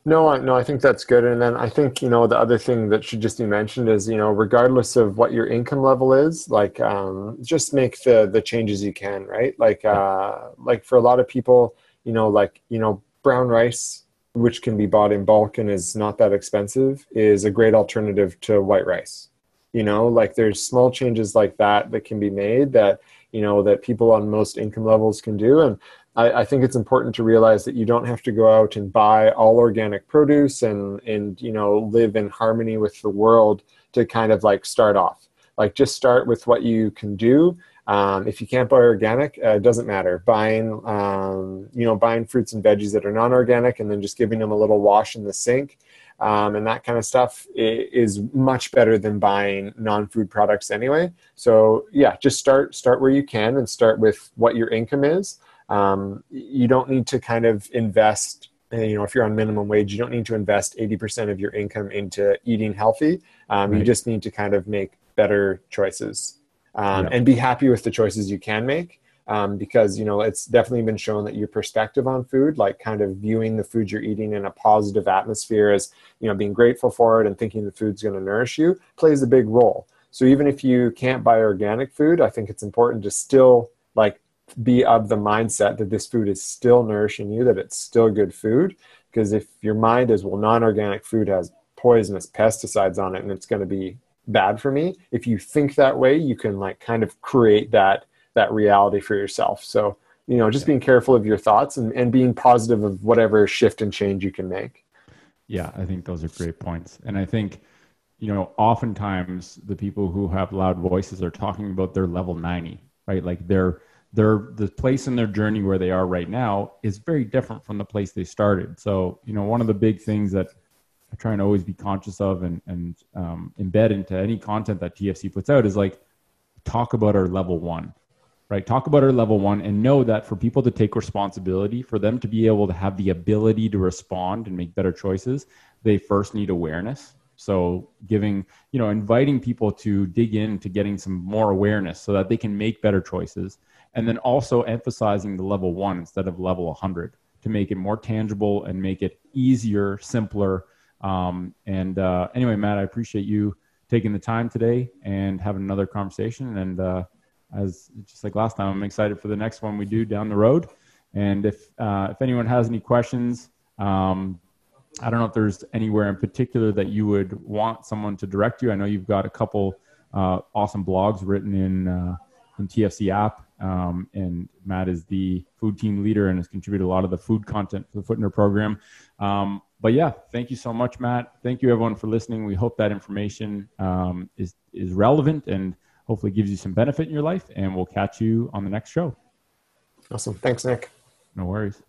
No, I, no, I think that's good. And then I think you know the other thing that should just be mentioned is you know regardless of what your income level is, like um, just make the the changes you can, right? Like uh, like for a lot of people, you know, like you know brown rice, which can be bought in bulk and is not that expensive, is a great alternative to white rice. You know, like there's small changes like that that can be made that you know that people on most income levels can do and I, I, think it's important to realize that you don't have to go out and buy all organic produce and and you know live in harmony with the world to kind of like start off. Like just start with what you can do. Um, if you can't buy organic, uh, it doesn't matter. Buying um, you know buying fruits and veggies that are non-organic and then just giving them a little wash in the sink. Um, and that kind of stuff is much better than buying non-food products anyway. So yeah, just start start where you can and start with what your income is um, you don't need to kind of invest you know, if you're on minimum wage, you don't need to invest 80% of your income into eating healthy. Um, Right. You just need to kind of make better choices um, Yeah. and be happy with the choices you can make. Um, because you know it's definitely been shown that your perspective on food, like kind of viewing the food you're eating in a positive atmosphere, as you know, being grateful for it and thinking the food's going to nourish you, plays a big role. So even if you can't buy organic food, I think it's important to still like be of the mindset that this food is still nourishing you, that it's still good food. Because if your mind is, well, non organic food has poisonous pesticides on it and it's going to be bad for me, if you think that way, you can like kind of create that that reality for yourself. So, you know, just being careful of your thoughts and, and being positive of whatever shift and change you can make. Yeah, I think those are great points. And I think, you know, oftentimes the people who have loud voices are talking about their level 90, right? Like their their the place in their journey where they are right now is very different from the place they started. So, you know, one of the big things that I try and always be conscious of and, and um, embed into any content that TFC puts out is like talk about our level one, right? Talk about our level one and know that for people to take responsibility, for them to be able to have the ability to respond and make better choices, they first need awareness. So giving, you know, inviting people to dig into getting some more awareness so that they can make better choices. And then also emphasizing the level one instead of level 100 to make it more tangible and make it easier, simpler. Um, and uh, anyway, Matt, I appreciate you taking the time today and having another conversation. And uh, as just like last time, I'm excited for the next one we do down the road. And if uh, if anyone has any questions, um, I don't know if there's anywhere in particular that you would want someone to direct you. I know you've got a couple uh, awesome blogs written in uh, in TFC app, um, and Matt is the food team leader and has contributed a lot of the food content for the Footner program. Um, but yeah, thank you so much, Matt. Thank you everyone for listening. We hope that information um, is is relevant and hopefully gives you some benefit in your life. And we'll catch you on the next show. Awesome. Thanks, Nick. No worries.